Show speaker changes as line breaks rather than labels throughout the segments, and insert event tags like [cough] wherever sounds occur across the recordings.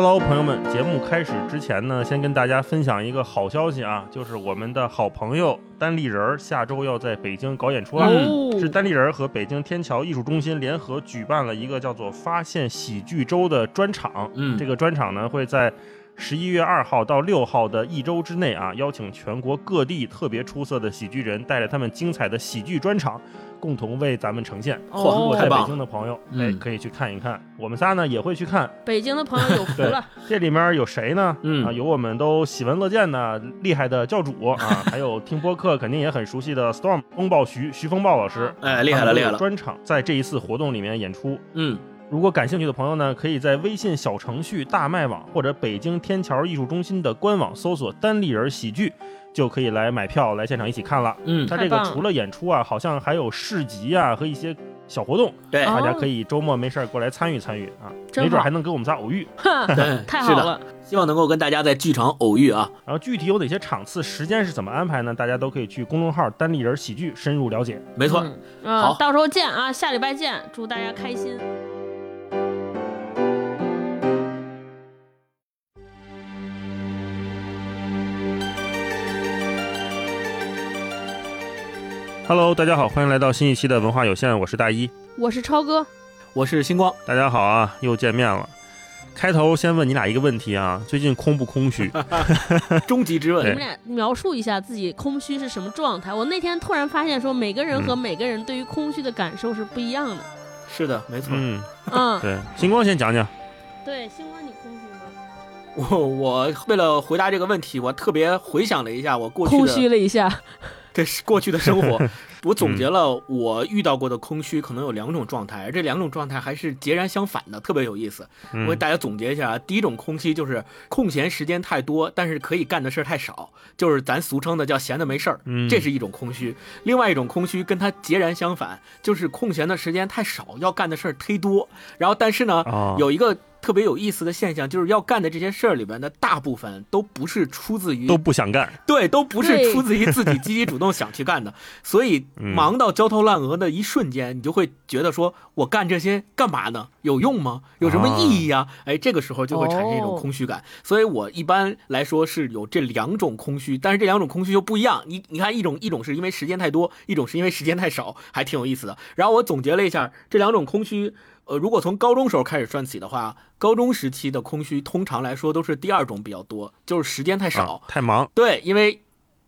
Hello，朋友们，节目开始之前呢，先跟大家分享一个好消息啊，就是我们的好朋友单立人儿下周要在北京搞演出了。
哦
是单立人儿和北京天桥艺术中心联合举办了一个叫做“发现喜剧周”的专场。
嗯
这个专场呢会在十一月二号到六号的一周之内啊，邀请全国各地特别出色的喜剧人，带着他们精彩的喜剧专场，共同为咱们呈现。
哦
如果在北京的朋友，哎，
嗯
可以去看一看。我们仨呢也会去看。
北京的朋友有福了，
这里面有谁呢？
嗯
啊，有我们都喜闻乐见的厉害的教主啊，[laughs] 还有听播客肯定也很熟悉的 Storm 风暴徐徐风暴老师。
哎，厉害了，厉害了。
专场在这一次活动里面演出。
嗯，
如果感兴趣的朋友呢，可以在微信小程序大麦网或者北京天桥艺术中心的官网搜索“单立人喜剧”，就可以来买票来现场一起看了。
嗯，
它这个除了演出啊，好像还有市集啊和一些小活动，
对，
哦
大家可以周末没事儿过来参与参与啊，[laughs] 没准还能跟我们仨偶遇。[laughs]
对
太好了，
希望能够跟大家在剧场偶遇啊。
然后具体有哪些场次、时间是怎么安排呢？大家都可以去公众号“单立人喜剧”深入了解。
没错，
嗯，嗯
好
到时候见啊，下礼拜见，祝大家开心。
Hello，大家好，欢迎来到新一期的文化有限，我是大一。
我是超哥，
我是星光。
大家好啊，又见面了。开头先问你俩一个问题啊，最近空不空虚？[laughs] [laughs]
终极之问
你们俩描述一下自己空虚是什么状态？我那天突然发现，说每个人和每个人对于空虚的感受是不一样的。
是的，没错。
嗯，
嗯，
对，星光先讲讲。
对，星光你空虚吗？
我我为了回答这个问题，我特别回想了一下我过去
空虚了一下，
过去的生活，[laughs] 我总结了我遇到过的空虚可能有两种状态，而这两种状态还是截然相反的，特别有意思。
嗯
我给大家总结一下啊，第一种空虚就是空闲时间太多，但是可以干的事儿太少，就是咱俗称的叫闲的没事儿，
嗯
这是一种空虚。另外一种空虚跟它截然相反，就是空闲的时间太少，要干的事儿忒多。然后但是呢，
哦
有一个特别有意思的现象，就是要干的这些事儿里边的大部分都不是出自于
都不想干。
对，都不是出自于自己积极主动想去干的，[laughs] 所以
嗯
忙到焦头烂额的一瞬间，你就会觉得说，我干这些干嘛呢？有用吗？有什么意义呀、哎，这个时候就会产生一种
哦
空虚感。所以我一般来说是有这两种空虚，但是这两种空虚又不一样。你你看，一种一种是因为时间太多，一种是因为时间太少，还挺有意思的。然后我总结了一下这两种空虚。呃，如果从高中时候开始算起的话，高中时期的空虚通常来说都是第二种比较多，就是时间太少。
啊太忙。
对，因为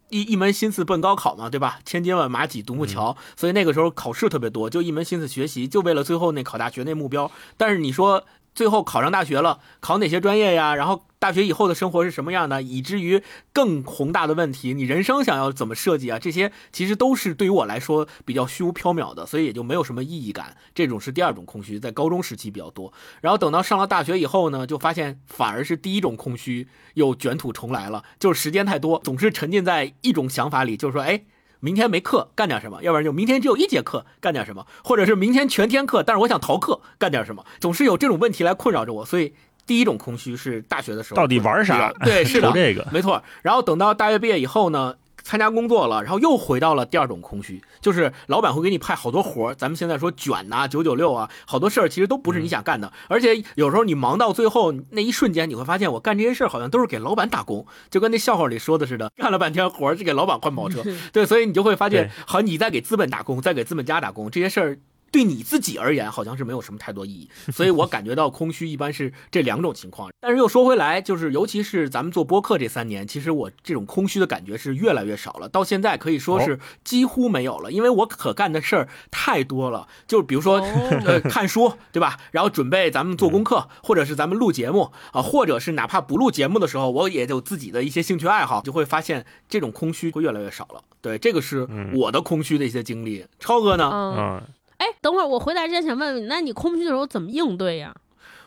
一一门心思奔高考嘛，对吧？千军万马挤独木桥，所以那个时候考试特别多，就一门心思学习，就为了最后那考大学那目标。但是你说最后考上大学了，考哪些专业呀？然后大学以后的生活是什么样的？以至于更宏大的问题，你人生想要怎么设计啊？这些其实都是对于我来说比较虚无缥缈的，所以也就没有什么意义感。这种是第二种空虚，在高中时期比较多。然后等到上了大学以后呢，就发现反而是第一种空虚又卷土重来了，就是时间太多，总是沉浸在一种想法里，就是说，哎。明天没课，干点什么？要不然就明天只有一节课，干点什么？或者是明天全天课，但是我想逃课，干点什么？总是有这种问题来困扰着我，所以第一种空虚是大学的时候
到底玩啥？
对，是的
愁，[laughs] 这个。
没错。然后等到大学毕业以后呢，参加工作了，然后又回到了第二种空虚，就是老板会给你派好多活儿，咱们现在说卷呐、九九六啊，好多事儿其实都不是你想干的，而且有时候你忙到最后那一瞬间，你会发现我干这些事儿好像都是给老板打工，就跟那笑话里说的似的，[laughs] 干了半天活儿是给老板换跑车，[laughs] 对，所以你就会发现
对，
好，你在给资本打工，在给资本家打工，这些事儿。对你自己而言，好像是没有什么太多意义，所以我感觉到空虚一般是这两种情况。但是又说回来，就是尤其是咱们做播客这三年，其实我这种空虚的感觉是越来越少了，到现在可以说是几乎没有了，因为我可干的事儿太多了。就比如说，
哦
呃，看书，对吧？然后准备咱们做功课，或者是咱们录节目啊，或者是哪怕不录节目的时候，我也有自己的一些兴趣爱好，就会发现这种空虚会越来越少了。对，这个是我的空虚的一些经历。超哥呢？
嗯，
嗯，
哎，等会儿我回答之前想问问你，那你空虚的时候怎么应对呀？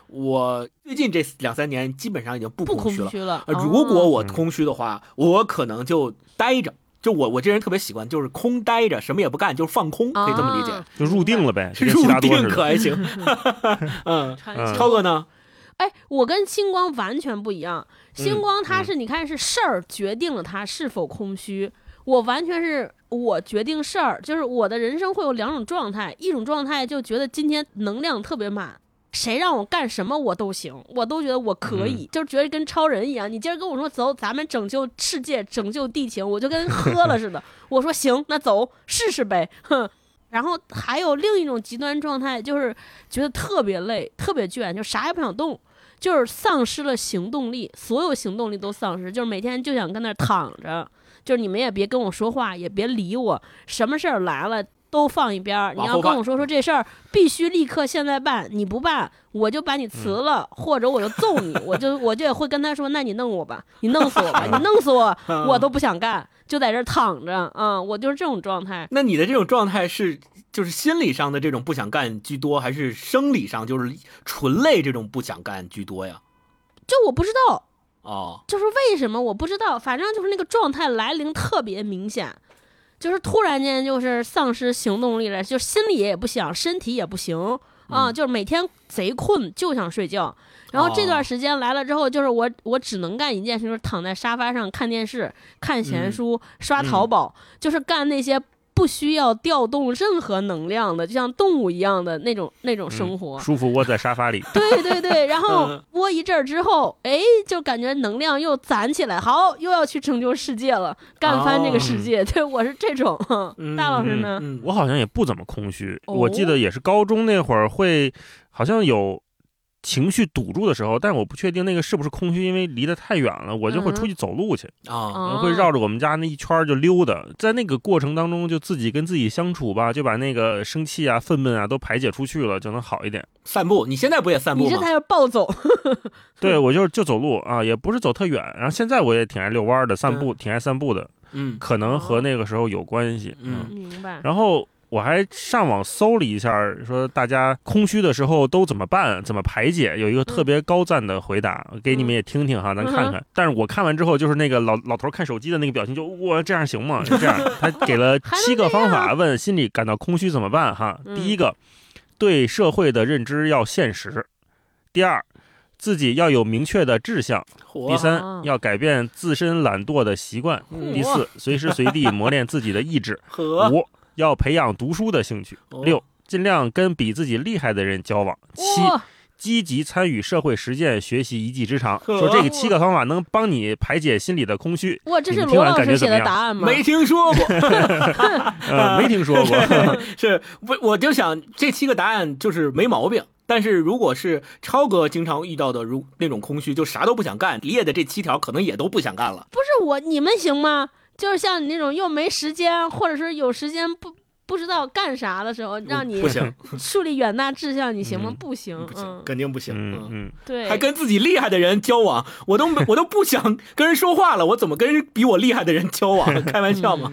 我最近这两三年基本上已经不
不
空虚了。如果我空虚的话，我可能就待着。就我我这人特别喜欢，就是空待着，什么也不干，就是放空，可以这么理解。
啊
就入定了呗，[laughs]
入。定可还行。[laughs] 嗯，超哥呢？
哎，我跟星光完全不一样。星光他
嗯
是、你看是事儿决定了他是否空虚，我完全是我决定事儿，就是我的人生会有两种状态，一种状态就觉得今天能量特别满，谁让我干什么我都行，我都觉得我可以，就觉得跟超人一样。你今儿跟我说走，咱们拯救世界，拯救地球，我就跟喝了似的。[laughs] 我说行，那走试试呗，哼。然后还有另一种极端状态，就是觉得特别累、特别倦，就啥也不想动，就是丧失了行动力，所有行动力都丧失，就是每天就想跟那儿躺着，就是你们也别跟我说话，也别理我，什么事儿来了都放一边儿。你要跟我说说这事儿必须立刻现在办，你不办我就把你辞了，或者我就揍你，我就我就也会跟他说，那你弄我吧，你弄死我吧，你弄死我，我都不想干，就在这儿躺着啊、我就是这种状态。
那你的这种状态是就是心理上的这种不想干居多，还是生理上就是纯累这种不想干居多呀？
就我不知道，
哦，
就是为什么我不知道，反正就是那个状态来临特别明显，就是突然间就是丧失行动力了，就心里也不想，身体也不行啊，就是每天贼困，就想睡觉。然后这段时间来了之后，就是我我只能干一件事，就是躺在沙发上看电视、看闲书、刷淘宝，就是干那些不需要调动任何能量的，就像动物一样的那种那种生活。
舒服窝在沙发里。[laughs]
对对对，然后
嗯
窝一阵儿之后，哎，就感觉能量又攒起来，好，又要去拯救世界了，干翻这个世界。对我是这种，
嗯
大老师呢？
嗯，
我好像也不怎么空虚，
哦
我记得也是高中那会儿会，好像有情绪堵住的时候，但是我不确定那个是不是空虚，因为离得太远了，我就会出去走路去，
啊，
啊
会绕着我们家那一圈就溜达，在那个过程当中就自己跟自己相处吧，就把那个生气啊、愤懑啊都排解出去了，就能好一点。
散步，你现在不也散步吗？
你这才是暴走，[laughs]
对我就就走路啊，也不是走特远，然后现在我也挺爱遛弯的，散步挺爱散步的，
嗯。
可能和那个时候有关系。
嗯
明白？
然后我还上网搜了一下，说大家空虚的时候都怎么办，怎么排解？有一个特别高赞的回答，给你们也听听哈，咱看看。但是我看完之后，就是那个老老头看手机的那个表情，就我这样行吗？就这样，他给了 [laughs] 七个方法，问心里感到空虚怎么办哈。
嗯
第一个，对社会的认知要现实；第二，自己要有明确的志向；第三
啊，
要改变自身懒惰的习惯；
嗯
第四，随时随地磨练自己的意志。[laughs] 五要培养读书的兴趣。
哦
六尽量跟比自己厉害的人交往。七，积极参与社会实践，学习一技之长。说这个七个方法能帮你排解心里的空虚。
哇，这是罗老师写
感觉怎么样
的答案吗？
没听说过，[laughs]
呃，没听说过。[laughs]
是我我就想这七个答案就是没毛病。但是如果是超哥经常遇到的如那种空虚，就啥都不想干，列的这七条可能也都不想干了。
不是我，你们行吗？就是像你那种又没时间，或者是有时间不不知道干啥的时候，让你
不行，[laughs]
树立远大志向，你行吗？
嗯
不行，
不行，
嗯，
肯定不行。
嗯嗯，
对，
还跟自己厉害的人交往，我都没我都不想跟人说话了，我怎么跟人比我厉害的人交往？[laughs] 开玩笑嘛。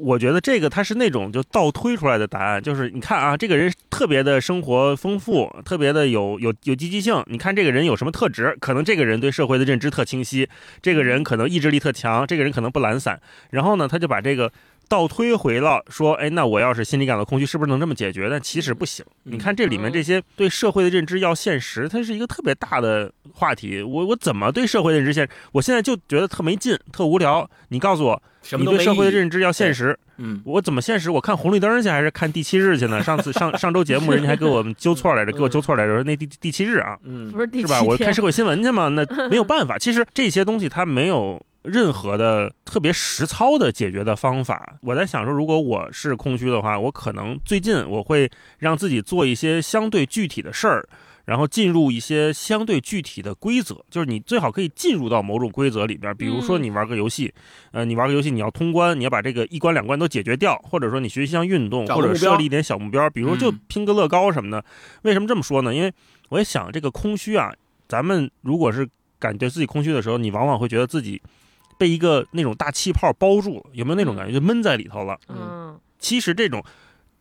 我觉得这个他是那种就倒推出来的答案，就是你看啊，这个人特别的生活丰富，特别的有有有积极性。你看这个人有什么特质？可能这个人对社会的认知特清晰，这个人可能意志力特强，这个人可能不懒散。然后呢，他就把这个倒推回了，说，哎，那我要是心里感到空虚，是不是能这么解决？但其实不行。
嗯
你看这里面这些对社会的认知要现实，它是一个特别大的话题。我我怎么对社会的认知现实？我现在就觉得特没劲，特无聊。你告诉我，你对社会的。认知要现实。
嗯，
我怎么现实？我看红绿灯去还是看第七日去呢？上次上上周节目，人家还给我们纠错来着，[laughs] 给我纠错来着，说那第第七日啊，
嗯
不是第七
是吧？我看社会新闻去嘛，那没有办法。其实这些东西它没有任何的特别实操的解决的方法。我在想说，如果我是空虚的话，我可能最近我会让自己做一些相对具体的事儿。然后进入一些相对具体的规则，就是你最好可以进入到某种规则里边。比如说
嗯
你玩个游戏，呃，你玩个游戏你要通关，你要把这个一关两关都解决掉，或者说你学习一项运动，或者设立一点小目标，比如说就
嗯
拼个乐高什么的。为什么这么说呢？因为我也想这个空虚啊，咱们如果是感觉自己空虚的时候，你往往会觉得自己被一个那种大气泡包住了，有没有那种感觉？就闷在里头了。
嗯
其实这种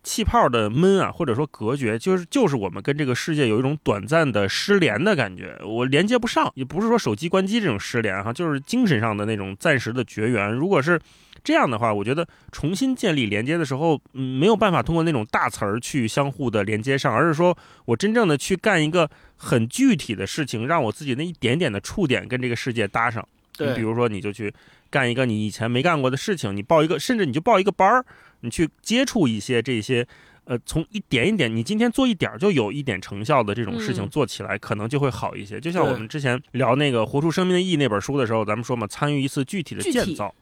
气泡的闷啊，或者说隔绝，就是就是我们跟这个世界有一种短暂的失联的感觉，我连接不上，也不是说手机关机这种失联哈，就是精神上的那种暂时的绝缘。如果是这样的话，我觉得重新建立连接的时候，嗯，没有办法通过那种大词儿去相互的连接上，而是说我真正的去干一个很具体的事情，让我自己那一点点的触点跟这个世界搭上。你比如说，你就去干一个你以前没干过的事情，你报一个，甚至你就报一个班儿，你去接触一些这些呃，从一点一点，你今天做一点儿就有一点成效的这种事情
嗯
做起来，可能就会好一些。就像我们之前聊那个《活出生命的意义》那本书的时候，咱们说嘛，参与一次具体的建造，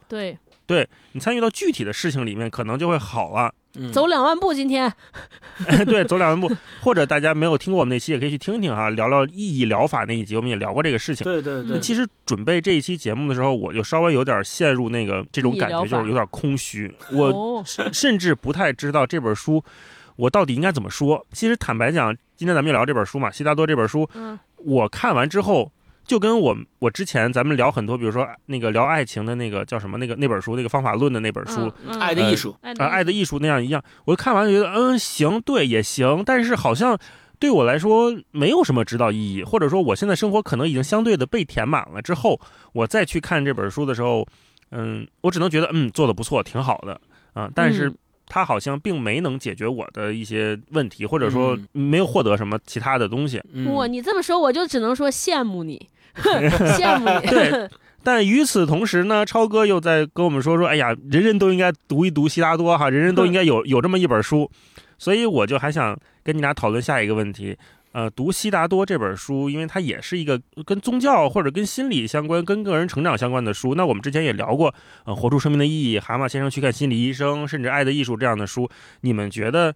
对，
你参与到具体的事情里面，可能就会好了。
嗯。
走两万步，今天。[laughs]
对，走两万步，或者大家没有听过我们那期，也可以去听听哈，聊聊意义疗法那一集，我们也聊过这个事情。
对对对，
嗯
其实准备这一期节目的时候，我就稍微有点陷入那个这种感觉，就是有点空虚。我
哦，
甚至不太知道这本书我到底应该怎么说。其实坦白讲，今天咱们就聊这本书嘛，《悉达多》这本书，
嗯。
我看完之后，就跟我我之前咱们聊很多，比如说那个聊爱情的那个叫什么那个那本书，那个方法论的那本书。
嗯嗯。
爱的艺术，
爱
啊，爱的艺术那样一样，我看完觉得，嗯，行，对，也行，但是好像对我来说没有什么指导意义，或者说我现在生活可能已经相对的被填满了之后，我再去看这本书的时候，嗯，我只能觉得，嗯，做的不错，挺好的。啊，但是
嗯。
它好像并没能解决我的一些问题，或者说
嗯。
没有获得什么其他的东西。
嗯
哇，你这么说，我就只能说羡慕你，[laughs] 羡慕你。[laughs]
对但与此同时呢，超哥又在跟我们说说，哎呀，人人都应该读一读悉达多哈，人人都应该有有这么一本书，所以我就还想跟你俩讨论下一个问题。呃，读悉达多这本书，因为它也是一个跟宗教或者跟心理相关、跟个人成长相关的书。那我们之前也聊过，呃，《活出生命的意义》、《蛤蟆先生去看心理医生》，甚至《爱的艺术》这样的书。你们觉得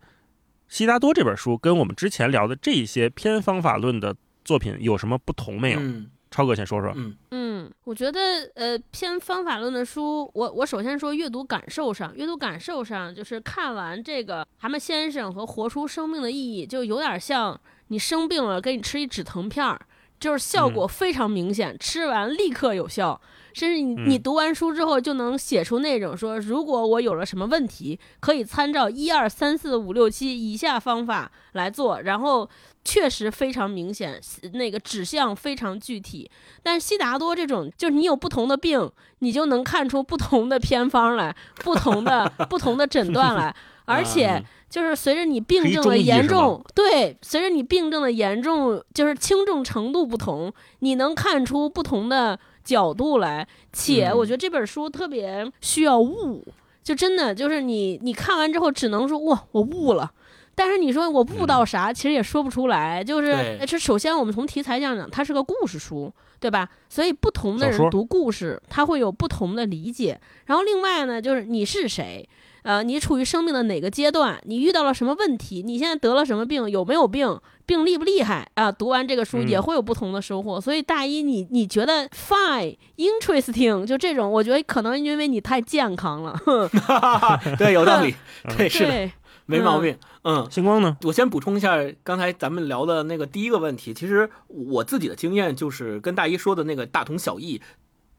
悉达多这本书跟我们之前聊的这些偏方法论的作品有什么不同没有？
嗯
超哥先说说。
嗯
嗯，我觉得呃偏方法论的书，我我首先说阅读感受上，阅读感受上就是看完这个《蛤蟆先生》和《活出生命的意义》，就有点像你生病了给你吃一止疼片儿，就是效果非常明显，吃完立刻有效。甚至你你
嗯
读完书之后就能写出那种说，如果我有了什么问题，可以参照一二三四五六七以下方法来做，然后确实非常明显，那个指向非常具体。但是悉达多这种，就是你有不同的病，你就能看出不同的偏方来，不同的不同的诊断来，[laughs] 而且
嗯
就是随着你病症的严重，对，随着你病症的严重，就是轻重程度不同，你能看出不同的角度来。且
嗯
我觉得这本书特别需要悟，就真的就是你你看完之后只能说哇，我悟了。但是你说我悟到啥，其实也说不出来。就是这首先我们从题材上讲，它是个故事书，对吧？所以不同的人读故事，他会有不同的理解。然后另外呢，就是你是谁，呃，你处于生命的哪个阶段，你遇到了什么问题，你现在得了什么病，有没有病，病厉不厉害啊？读完这个书
嗯
也会有不同的收获。所以大一你你觉得 fine interesting 就这种，我觉得可能因为你太健康了，[laughs]
对，有道理，对，是的，没毛病，嗯。
星光呢？
我先补充一下刚才咱们聊的那个第一个问题，其实我自己的经验就是跟大一说的那个大同小异，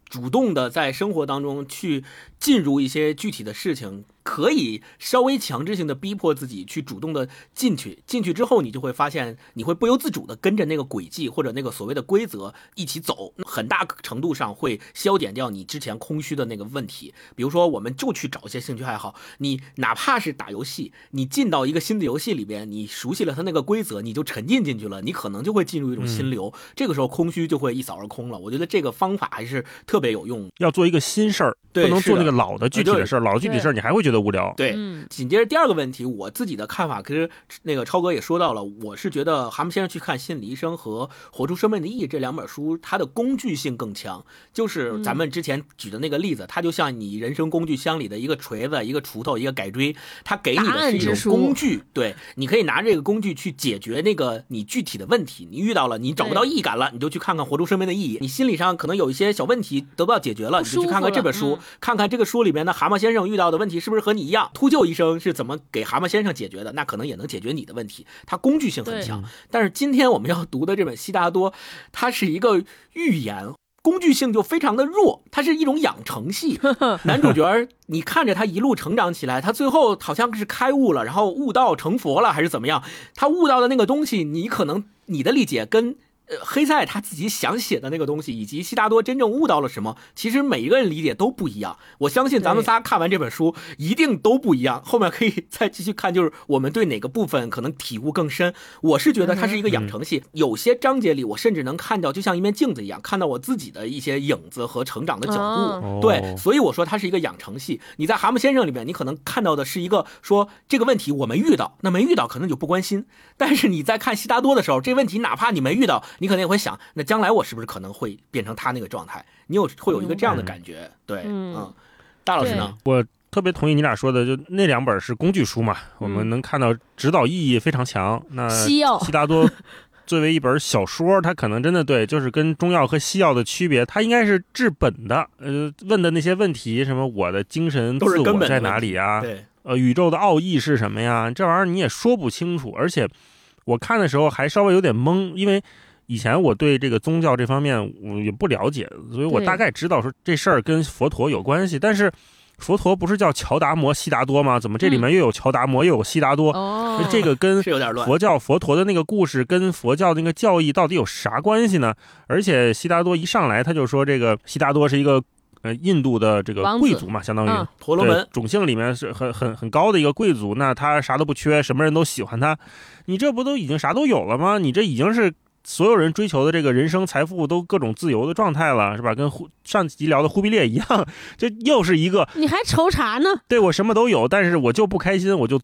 主动的在生活当中去进入一些具体的事情，可以稍微强制性的逼迫自己去主动的进去。进去之后，你就会发现，你会不由自主的跟着那个轨迹或者那个所谓的规则一起走，很大程度上会消减掉你之前空虚的那个问题。比如说，我们就去找一些兴趣爱好，你哪怕是打游戏，你进到一个新的游戏里边，你熟悉了它那个规则，你就沉浸进去了，你可能就会进入一种心流，这个时候空虚就会一扫而空了。我觉得这个方法还是特别有用。
要做一个新事儿，
对
不能做那个老的具体的事儿。老的具体事儿你还会觉得无聊。
对，
嗯
紧接着第二个问题，我自己的看法，其实那个超哥也说到了，我是觉得《蛤蟆先生去看心理医生》和《活出生命的意义》这两本书，它的工具性更强。就是咱们之前举的那个例子，它就像你人生工具箱里的一个锤子、一个锄头、一个改锥，它给你的是一种工具，对，你可以拿这个工具去解决那个你具体的问题。你遇到了，你找不到
对
意义感了，你就去看看《活出生命的意义》。你心理上可能有一些小问题得不到解决了，
不
你就去看看这本书
嗯，
看看这个书里面的蛤蟆先生遇到的问题是不是和你一样？秃鹫医生是怎么给蛤蟆先生解决的？那可能也能解决你的问题。它工具性很强。但是今天我们要读的这本《悉达多》，它是一个寓言。工具性就非常的弱，它是一种养成系。[laughs] 男主角儿，你看着他一路成长起来，他最后好像是开悟了，然后悟道成佛了，还是怎么样？他悟到的那个东西，你可能你的理解跟呃黑塞他自己想写的那个东西，以及悉达多真正悟到了什么，其实每一个人理解都不一样。我相信咱们仨看完这本书一定都不一样，后面可以 [laughs] 再继续看，就是我们对哪个部分可能体悟更深。我是觉得它是一个养成系，有些章节里我甚至能看到，就像一面镜子一样，看到我自己的一些影子和成长的角度。
哦
对，所以我说它是一个养成系。你在《蛤蟆先生》里面，你可能看到的是一个说这个问题我没遇到，那没遇到可能就不关心。但是你在看悉达多的时候，这问题哪怕你没遇到，你可能也会想，那将来我是不是可能会变成他那个状态？你有会有一个这样的感觉。对，
嗯
嗯，大老师呢？
我特别同意你俩说的，就那两本是工具书嘛，我们能看到指导意义非常强。那
西药
悉达多 [laughs] 作为一本小说，它可能真的对，就是跟中药和西药的区别，它应该是治本的。呃，问的那些问题，什么我的精神
都是根
自我在哪里啊？
对，
呃，宇宙的奥义是什么呀？这玩意儿你也说不清楚，而且我看的时候还稍微有点懵，因为以前我对这个宗教这方面我也不了解，所以我大概知道说这事儿跟佛陀有关系，但是佛陀不是叫乔达摩悉达多吗？怎么这里面又有乔达摩又有悉达多？
哦，
这个跟
是有点乱。
佛教佛陀的那个故事跟佛教那个教义到底有啥关系呢？而且悉达多一上来他就说这个悉达多是一个呃印度的这个贵族嘛，相当于。
婆罗门，
种姓里面是很很很高的一个贵族，那他啥都不缺，什么人都喜欢他，你这不都已经啥都有了吗？你这已经是所有人追求的这个人生财富都各种自由的状态了，是吧？跟忽上集聊的忽必烈一样，[laughs] 这又是一个
你还愁啥呢？
对我什么都有，但是我就不开心，我就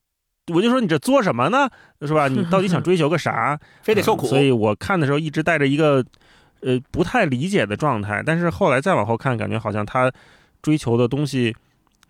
我就说你这作什么呢？是吧？你到底想追求个啥？[laughs]
非得受苦。
嗯所以我看的时候一直带着一个呃不太理解的状态，但是后来再往后看，感觉好像他追求的东西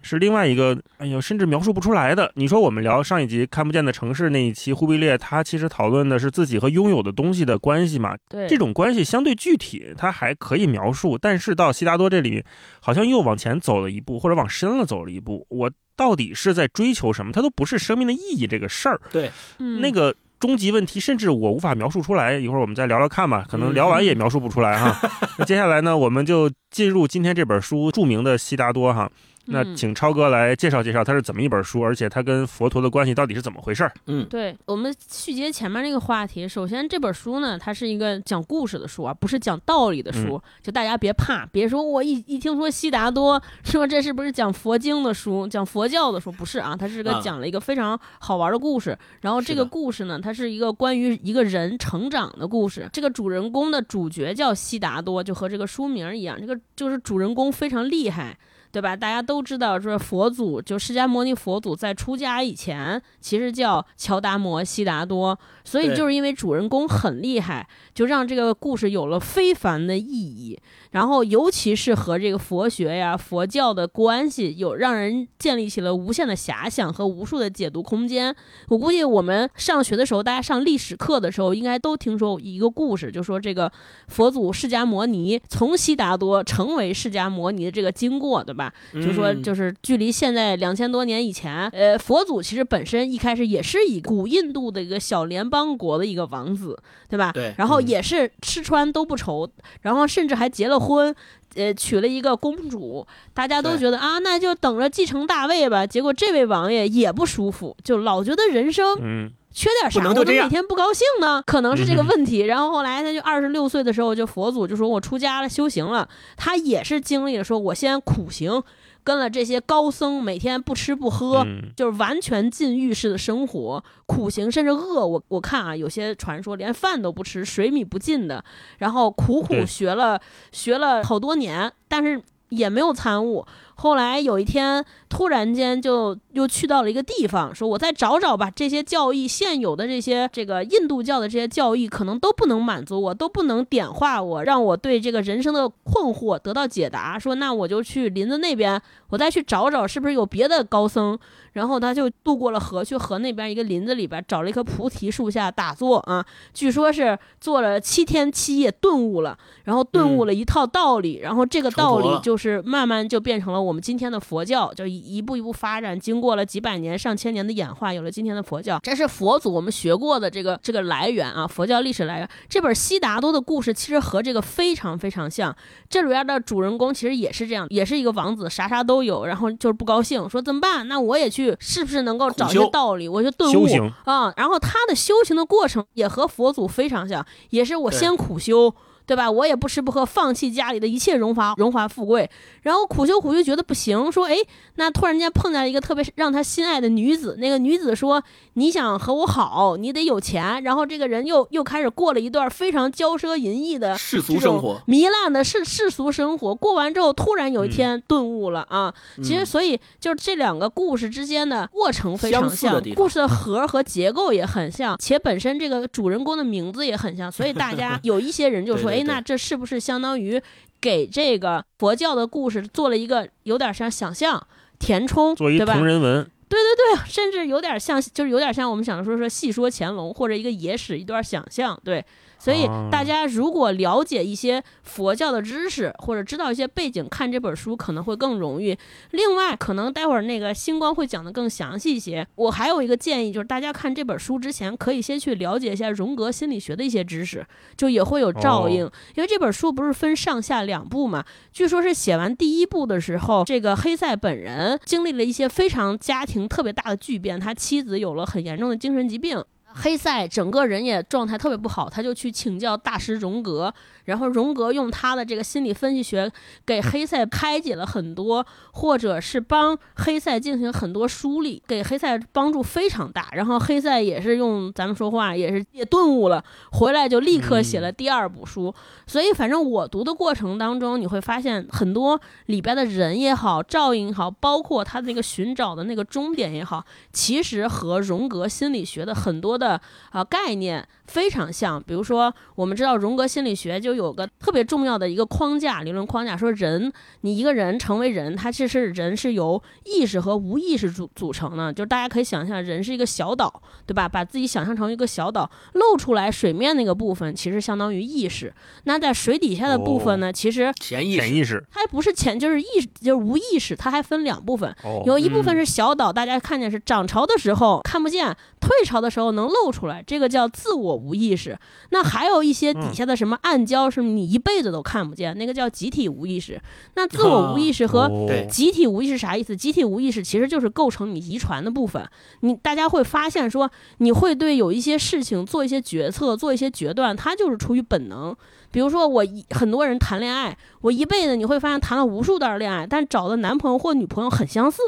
是另外一个，哎呦，甚至描述不出来的。你说我们聊上一集看不见的城市那一期，忽必烈他其实讨论的是自己和拥有的东西的关系嘛，
对，
这种关系相对具体，它还可以描述，但是到悉达多这里，好像又往前走了一步，或者往深了走了一步。我到底是在追求什么？它都不是生命的意义这个事儿。
对，
嗯
那个终极问题，甚至我无法描述出来。一会儿我们再聊聊看吧，可能聊完也描述不出来哈。[laughs] 那接下来呢，我们就进入今天这本书著名的悉达多哈。那
嗯
请超哥来介绍介绍它是怎么一本书，而且它跟佛陀的关系到底是怎么回事儿？
嗯，
对我们续接前面那个话题，首先这本书呢，它是一个讲故事的书啊，不是讲道理的书。就大家别怕，别说我一一听说悉达多，[laughs] 说这是不是讲佛经的书，讲佛教的书？不是啊，它是个
啊
讲了一个非常好玩的故事。然后这个故事呢，它是一个关于一个人成长的故事。这个主人公的主角叫悉达多，就和这个书名一样，这个就是主人公非常厉害。对吧？大家都知道，说佛祖就释迦牟尼佛祖在出家以前，其实叫乔达摩悉达多，所以就是因为主人公很厉害，就让这个故事有了非凡的意义。然后，尤其是和这个佛学呀、佛教的关系，有让人建立起了无限的遐想和无数的解读空间。我估计我们上学的时候，大家上历史课的时候，应该都听说一个故事，就说这个佛祖释迦摩尼从悉达多成为释迦摩尼的这个经过，对吧？就说
嗯
就是距离现在两千多年以前，呃，佛祖其实本身一开始也是以古印度的一个小联邦国的一个王子，对吧？
对
然后
嗯
也是吃穿都不愁，然后甚至还结了婚。呃，娶了一个公主，大家都觉得啊，那就等着继承大位吧。结果这位王爷也不舒服，就老觉得人生
嗯，
缺点啥，我怎么每天不高兴呢？可能是这个问题。然后后来他就二十六岁的时候，就佛祖就说我出家了，修行了。他也是经历了说，我先苦行，跟了这些高僧，每天不吃不喝。
嗯
就是完全禁欲式的生活，苦行甚至饿。我我看啊，有些传说连饭都不吃，水米不进的，然后苦苦学了学了好多年，但是也没有参悟。后来有一天，突然间就又去到了一个地方，说我再找找吧，这些教义现有的这些这个印度教的这些教义，可能都不能满足我，都不能点化我，让我对这个人生的困惑得到解答。说那我就去林子那边，我再去找找是不是有别的高僧。然后他就渡过了河，去河那边一个林子里边找了一棵菩提树下打坐啊，据说是坐了七天七夜顿悟了，然后顿悟了一套道理，然后这个道理就是慢慢就变成了我我们今天的佛教，就一一步一步发展，经过了几百年、上千年的演化，有了今天的佛教。这是佛祖我们学过的这个这个来源啊，佛教历史来源。这本《悉达多》的故事其实和这个非常非常像。这里边的主人公其实也是这样，也是一个王子，啥啥都有，然后就是不高兴，说怎么办？那我也去，是不是能够找一些道理？我就顿悟啊。然后他的修行的过程也和佛祖非常像，也是我先苦修。对吧？我也不吃不喝，放弃家里的一切荣华荣华富贵，然后苦修苦修，觉得不行，说哎，那突然间碰见一个特别让他心爱的女子，那个女子说你想和我好，你得有钱，然后这个人又又开始过了一段非常骄奢淫逸的
世俗生活，
糜烂的世世俗生活。过完之后，突然有一天顿悟了啊！其实，所以就是这两个故事之间的过程非常像，故事的核和结构也很像，且本身这个主人公的名字也很像，所以大家 [laughs] 有一些人就说，哎。那这是不是相当于给这个佛教的故事做了一个有点像想象填充，对吧？
同人文，
对对对，甚至有点像，就是有点像我们想说说细说乾隆或者一个野史一段想象，对。所以大家如果了解一些佛教的知识，或者知道一些背景，看这本书可能会更容易。另外，可能待会儿那个星光会讲的更详细一些。我还有一个建议，就是大家看这本书之前，可以先去了解一下荣格心理学的一些知识，就也会有照应。因为这本书不是分上下两部嘛？据说是写完第一部的时候，这个黑塞本人经历了一些非常家庭特别大的巨变，他妻子有了很严重的精神疾病。黑塞整个人也状态特别不好，他就去请教大师荣格。然后荣格用他的这个心理分析学给黑塞开解了很多，或者是帮黑塞进行很多梳理，给黑塞帮助非常大。然后黑塞也是用咱们说话也是也顿悟了，回来就立刻写了第二部书。所以反正我读的过程当中，你会发现很多里边的人也好，照应也好，包括他那个寻找的那个终点也好，其实和荣格心理学的很多的呃概念非常像。比如说，我们知道荣格心理学就。有个特别重要的一个框架理论框架，说人，你一个人成为人，他其实人是由意识和无意识组组成的。就是大家可以想象，人是一个小岛，对吧？把自己想象成一个小岛，露出来水面那个部分，其实相当于意识。那在水底下的部分呢？其实
潜意
潜意识，
它还不是潜，就是意识，就是无意识。它还分两部分，有一部分是小岛，大家看见是涨潮的时候看不见，退潮的时候能露出来，这个叫自我无意识。那还有一些底下的什么暗礁。是你一辈子都看不见，那个叫集体无意识。那自我无意识和集体无意识啥意思？集体无意识其实就是构成你遗传的部分。你大家会发现说，你会对有一些事情做一些决策，做一些决断，它就是出于本能。比如说，我很多人谈恋爱，我一辈子你会发现谈了无数段恋爱，但找的男朋友或女朋友很相似，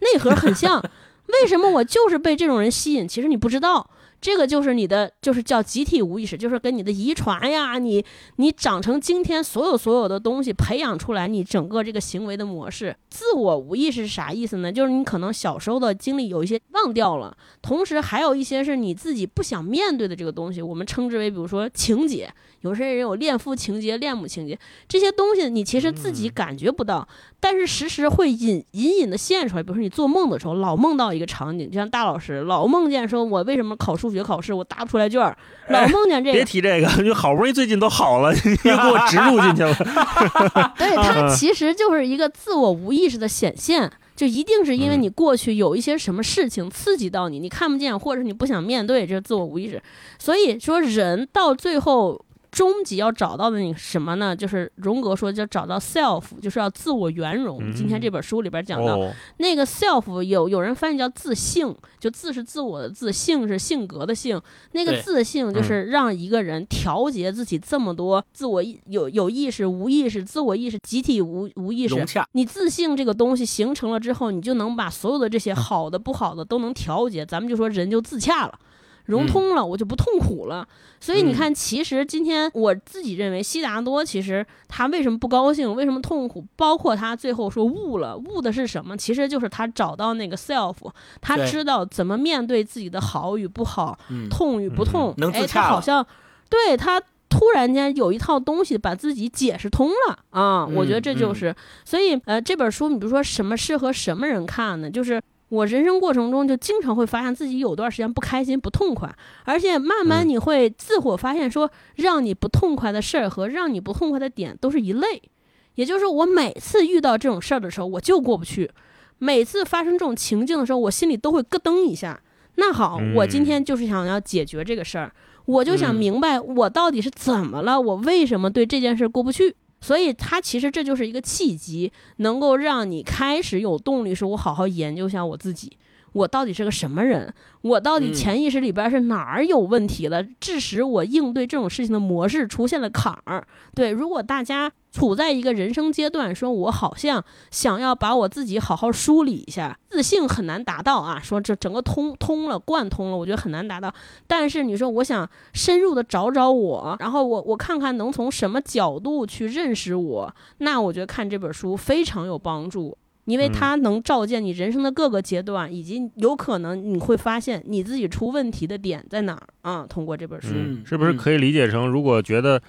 内核很像。[laughs] 为什么我就是被这种人吸引？其实你不知道。这个就是你的，就是叫集体无意识，就是跟你的遗传呀，你你长成今天所有所有的东西培养出来，你整个这个行为的模式。自我无意识是啥意思呢？就是你可能小时候的经历有一些忘掉了，同时还有一些是你自己不想面对的这个东西，我们称之为，比如说情节。有些人有恋父情节、恋母情节这些东西，你其实自己感觉不到，但是时时会隐隐隐的现出来。比如说你做梦的时候，老梦到一个场景，就像大老师老梦见说，我为什么考数学考试我答不出来卷儿，[laughs] 老梦见这个。
别提这个，就好不容易最近都好了，[laughs] 又给我植入进去了。[laughs]
对，它其实就是一个自我无意识的显现，就一定是因为你过去有一些什么事情刺激到你，你看不见，或者是你不想面对，这是自我无意识。所以说，人到最后。终极要找到的那个什么呢？就是荣格说，叫找到 self，就是要自我圆融。今天这本书里边讲到，那个 self 有有人翻译叫自性，就自是自我的自，性是性格的性。那个自性就是让一个人调节自己这么多自我有有意识、无意识、自我意识、集体无无意识。你自性这个东西形成了之后，你就能把所有的这些好的、不好的都能调节。咱们就说人就自洽了。融通了，我就不痛苦了。所以你看，其实今天我自己认为，悉达多其实他为什么不高兴，为什么痛苦，包括他最后说悟了，悟的是什么？其实就是他找到那个 self，他知道怎么面对自己的好与不好，痛与不痛。哎，他好像对他突然间有一套东西把自己解释通了啊！我觉得这就是，所以呃，这本书你比如说什么适合什么人看呢？就是。我人生过程中就经常会发现自己有段时间不开心、不痛快，而且慢慢你会自我发现说，让你不痛快的事儿和让你不痛快的点都是一类。也就是我每次遇到这种事儿的时候，我就过不去。每次发生这种情境的时候，我心里都会咯噔一下。那好，我今天就是想要解决这个事儿，我就想明白我到底是怎么了，我为什么对这件事过不去。所以，它其实这就是一个契机，能够让你开始有动力，说我好好研究一下我自己。我到底是个什么人？我到底潜意识里边是哪儿有问题了，致使我应对这种事情的模式出现了坎儿？对，如果大家处在一个人生阶段，说我好像想要把我自己好好梳理一下，自信很难达到啊。说这整个通通了，贯通了，我觉得很难达到。但是你说我想深入的找找我，然后我我看看能从什么角度去认识我，那我觉得看这本书非常有帮助。因为它能照见你人生的各个阶段，以及有可能你会发现你自己出问题的点在哪儿啊？通过这本书，
是不是可以理解成，如果觉得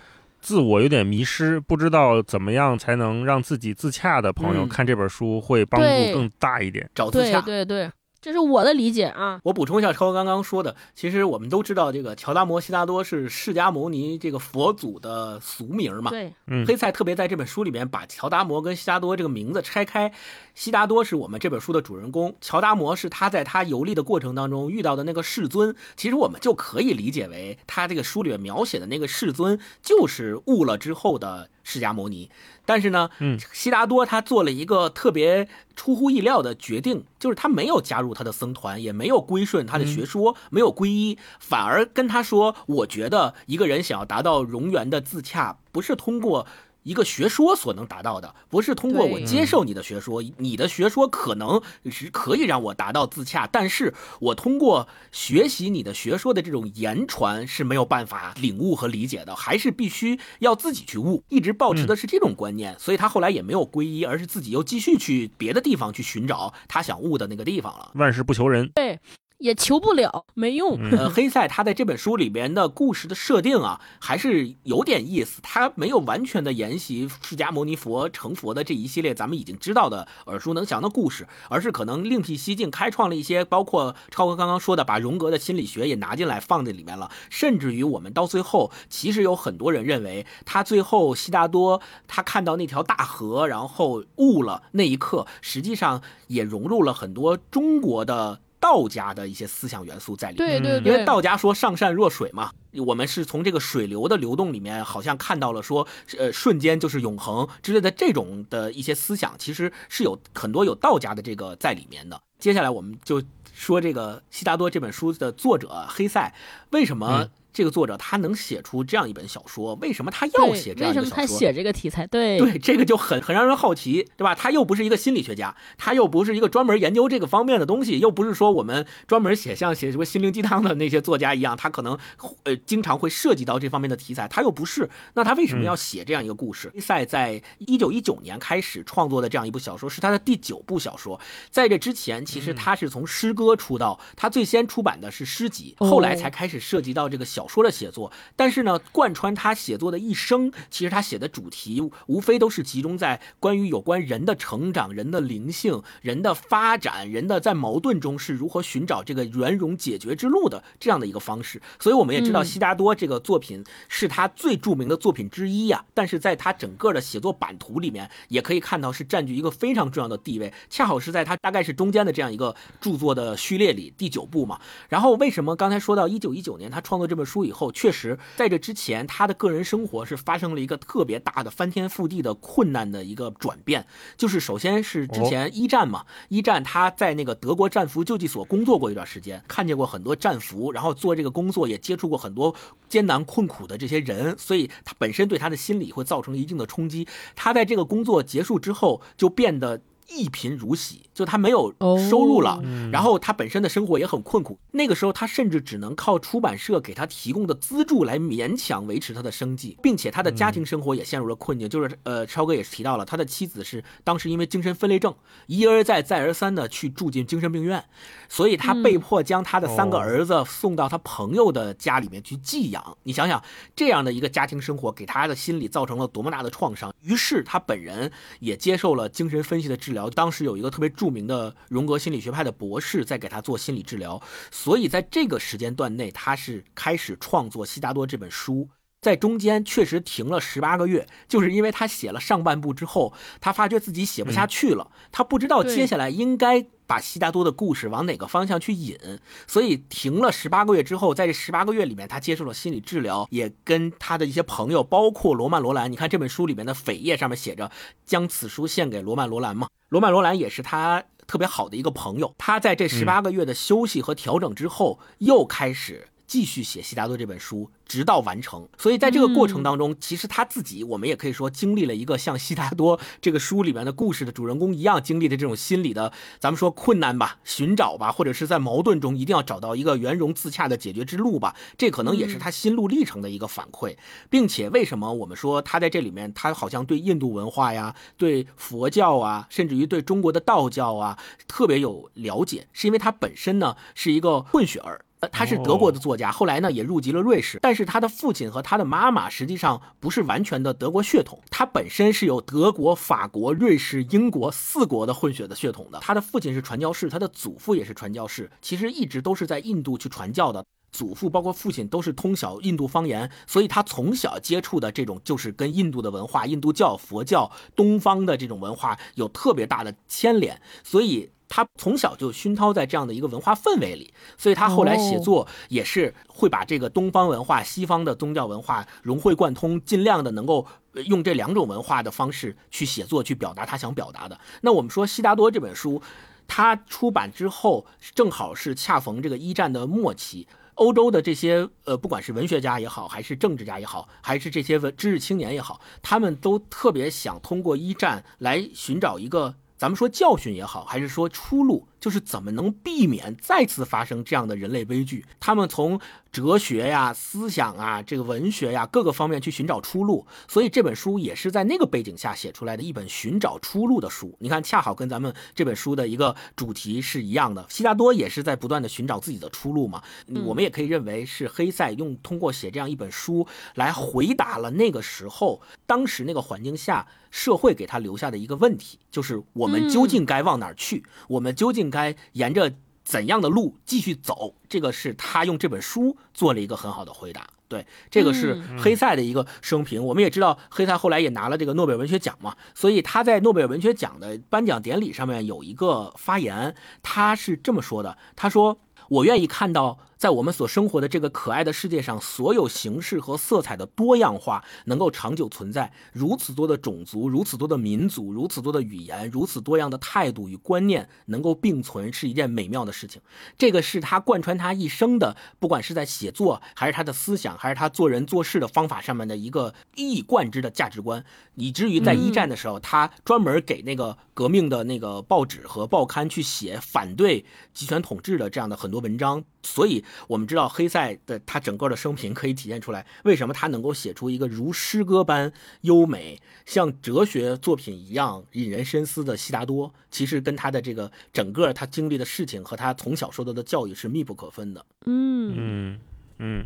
自我有点迷失，不知道怎么样才能让自己自洽的朋友，看这本书会帮助更大一点，
找自洽。
对对对。这是我的理解啊！
我补充一下超哥刚刚说的，其实我们都知道，这个乔达摩悉达多是释迦牟尼这个佛祖的俗名嘛。
对，
嗯，
黑塞特别在这本书里面把乔达摩跟悉达多这个名字拆开，悉达多是我们这本书的主人公，乔达摩是他在他游历的过程当中遇到的那个世尊。其实我们就可以理解为，他这个书里面描写的那个世尊就是悟了之后的释迦牟尼。但是呢，
嗯，
悉达多他做了一个特别出乎意料的决定，就是他没有加入他的僧团，也没有归顺他的学说，没有皈依，反而跟他说：“我觉得一个人想要达到容源的自洽，不是通过。”一个学说所能达到的，不是通过我接受你的学说，你的学说可能是可以让我达到自洽，但是我通过学习你的学说的这种言传是没有办法领悟和理解的，还是必须要自己去悟。一直保持的是这种观念，所以他后来也没有皈依，而是自己又继续去别的地方去寻找他想悟的那个地方了。
万事不求人，
对。也求不了，没用。
呃，黑塞他在这本书里边的故事的设定啊，还是有点意思。他没有完全的沿袭释迦牟尼佛成佛的这一系列咱们已经知道的耳熟能详的故事，而是可能另辟蹊径，开创了一些，包括超哥刚刚说的，把荣格的心理学也拿进来放在里面了。甚至于我们到最后，其实有很多人认为，他最后悉达多他看到那条大河，然后悟了那一刻，实际上也融入了很多中国的。道家的一些思想元素在里
面，对对
对，因为道家说上善若水嘛，我们是从这个水流的流动里面，好像看到了说，呃，瞬间就是永恒之类的这种的一些思想，其实是有很多有道家的这个在里面的。接下来我们就说这个《悉达多》这本书的作者黑塞为什么。这个作者他能写出这样一本小说，为什么他要写这样一本小说？为什么
他写这个题材？对
对，这个就很很让人好奇，对吧？他又不是一个心理学家，他又不是一个专门研究这个方面的东西，又不是说我们专门写像写什么心灵鸡汤的那些作家一样，他可能呃经常会涉及到这方面的题材，他又不是。那他为什么要写这样一个故事？塞在一九一九年开始创作的这样一部小说是他的第九部小说，在这之前，其实他是从诗歌出道，他最先出版的是诗集，后来才开始涉及到这个小。小说的写作，但是呢，贯穿他写作的一生，其实他写的主题无非都是集中在关于有关人的成长、人的灵性、人的发展、人的在矛盾中是如何寻找这个圆融解决之路的这样的一个方式。所以我们也知道，悉达多这个作品是他最著名的作品之一呀。但是在他整个的写作版图里面，也可以看到是占据一个非常重要的地位。恰好是在他大概是中间的这样一个著作的序列里第九部嘛。然后为什么刚才说到一九一九年他创作这本书？书以后，确实在这之前，他的个人生活是发生了一个特别大的翻天覆地的困难的一个转变。就是首先是之前一战嘛，一战他在那个德国战俘救济所工作过一段时间，看见过很多战俘，然后做这个工作也接触过很多艰难困苦的这些人，所以他本身对他的心理会造成一定的冲击。他在这个工作结束之后，就变得。一贫如洗，就他没有收入了，然后他本身的生活也很困苦。那个时候，他甚至只能靠出版社给他提供的资助来勉强维持他的生计，并且他的家庭生活也陷入了困境。就是呃，超哥也是提到了，他的妻子是当时因为精神分裂症，一而再再而三的去住进精神病院，所以他被迫将他的三个儿子送到他朋友的家里面去寄养。你想想，这样的一个家庭生活给他的心理造成了多么大的创伤。于是他本人也接受了精神分析的治疗。当时有一个特别著名的荣格心理学派的博士在给他做心理治疗，所以在这个时间段内，他是开始创作《悉达多》这本书。在中间确实停了十八个月，就是因为他写了上半部之后，他发觉自己写不下去了，他不知道接下来应该把悉达多的故事往哪个方向去引，所以停了十八个月之后，在这十八个月里面，他接受了心理治疗，也跟他的一些朋友，包括罗曼·罗兰，你看这本书里面的扉页上面写着“将此书献给罗曼·罗兰”嘛，罗曼·罗兰也是他特别好的一个朋友，他在这十八个月的休息和调整之后，又开始。继续写《悉达多》这本书，直到完成。所以在这个过程当中，其实他自己，我们也可以说经历了一个像悉达多这个书里面的故事的主人公一样经历的这种心理的，咱们说困难吧、寻找吧，或者是在矛盾中一定要找到一个圆融自洽的解决之路吧。这可能也是他心路历程的一个反馈，并且为什么我们说他在这里面，他好像对印度文化呀、对佛教啊，甚至于对中国的道教啊特别有了解，是因为他本身呢是一个混血儿。他是德国的作家，后来呢也入籍了瑞士，但是他的父亲和他的妈妈实际上不是完全的德国血统，他本身是有德国、法国、瑞士、英国四国的混血的血统的。他的父亲是传教士，他的祖父也是传教士，其实一直都是在印度去传教的。祖父包括父亲都是通晓印度方言，所以他从小接触的这种就是跟印度的文化、印度教、佛教、东方的这种文化有特别大的牵连，所以。他从小就熏陶在这样的一个文化氛围里，所以他后来写作也是会把这个东方文化、西方的宗教文化融会贯通，尽量的能够用这两种文化的方式去写作，去表达他想表达的。那我们说《悉达多》这本书，它出版之后，正好是恰逢这个一战的末期，欧洲的这些呃，不管是文学家也好，还是政治家也好，还是这些文知识青年也好，他们都特别想通过一战来寻找一个。咱们说教训也好，还是说出路，就是怎么能避免再次发生这样的人类悲剧？他们从。哲学呀、思想啊、这个文学呀，各个方面去寻找出路，所以这本书也是在那个背景下写出来的一本寻找出路的书。你看，恰好跟咱们这本书的一个主题是一样的。悉达多也是在不断的寻找自己的出路嘛。我们也可以认为是黑塞用通过写这样一本书来回答了那个时候当时那个环境下社会给他留下的一个问题，就是我们究竟该往哪儿去？我们究竟该沿着？怎样的路继续走？这个是他用这本书做了一个很好的回答。对，这个是黑塞的一个生平。我们也知道，黑塞后来也拿了这个诺贝尔文学奖嘛，所以他在诺贝尔文学奖的颁奖典礼上面有一个发言，他是这么说的：“他说，我愿意看到。”在我们所生活的这个可爱的世界上，所有形式和色彩的多样化能够长久存在。如此多的种族，如此多的民族，如此多的语言，如此多样的态度与观念能够并存，是一件美妙的事情。这个是他贯穿他一生的，不管是在写作，还是他的思想，还是他做人做事的方法上面的一个一以贯之的价值观。以至于在一战的时候，他专门给那个革命的那个报纸和报刊去写反对集权统治的这样的很多文章。所以，我们知道黑塞的他整个的生平可以体现出来，为什么他能够写出一个如诗歌般优美、像哲学作品一样引人深思的《悉达多》，其实跟他的这个整个他经历的事情和他从小受到的教育是密不可分的。
嗯
嗯嗯，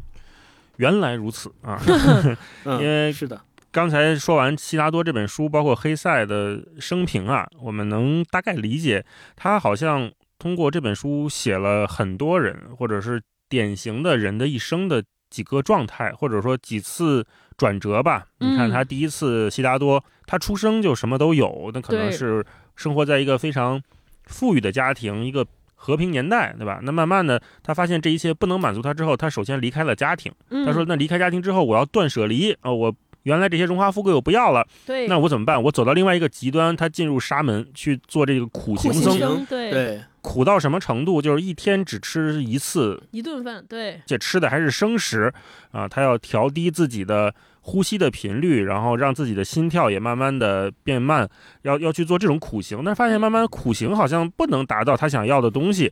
原来如此啊！[laughs] 因为
是的，
刚才说完《悉达多》这本书，包括黑塞的生平啊，我们能大概理解他好像。通过这本书写了很多人，或者是典型的人的一生的几个状态，或者说几次转折吧。你看他第一次，悉达多，他出生就什么都有，那可能是生活在一个非常富裕的家庭，一个和平年代，对吧？那慢慢的，他发现这一切不能满足他之后，他首先离开了家庭。他说：“那离开家庭之后，我要断舍离啊，我。”原来这些荣华富贵我不要了，
对，
那我怎么办？我走到另外一个极端，他进入沙门去做这个苦行僧，
对，
苦到什么程度？就是一天只吃一次
一顿饭，对，
且吃的还是生食啊！他要调低自己的呼吸的频率，然后让自己的心跳也慢慢的变慢，要要去做这种苦行。但是发现慢慢苦行好像不能达到他想要的东西，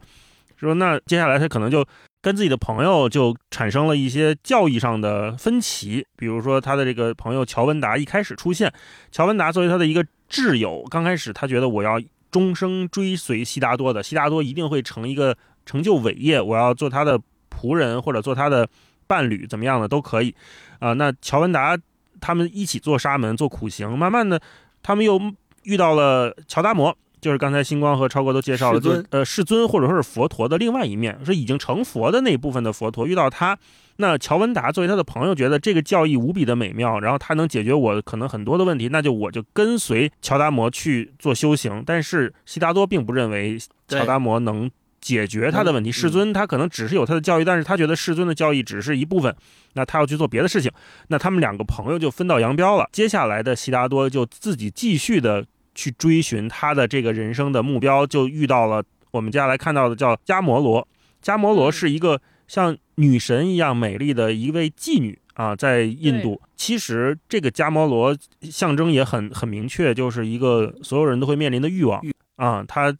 说那接下来他可能就。跟自己的朋友就产生了一些教义上的分歧，比如说他的这个朋友乔文达一开始出现，乔文达作为他的一个挚友，刚开始他觉得我要终生追随悉达多的，悉达多一定会成一个成就伟业，我要做他的仆人或者做他的伴侣，怎么样的都可以，啊，那乔文达他们一起做沙门做苦行，慢慢的他们又遇到了乔达摩。就是刚才星光和超哥都介绍了，
尊
就是呃世尊或者说是佛陀的另外一面，是已经成佛的那一部分的佛陀遇到他。那乔文达作为他的朋友，觉得这个教义无比的美妙，然后他能解决我可能很多的问题，那就我就跟随乔达摩去做修行。但是悉达多并不认为乔达摩能解决他的问题，
嗯
世尊他可能只是有他的教义，但是他觉得世尊的教义只是一部分，那他要去做别的事情。那他们两个朋友就分道扬镳了。接下来的悉达多就自己继续的去追寻他的这个人生的目标，就遇到了我们接下来看到的叫迦摩罗。迦摩罗
嗯
是一个像女神一样美丽的一位妓女啊，在印度。其实这个迦摩罗象征也很很明确，就是一个所有人都会面临的欲望啊，它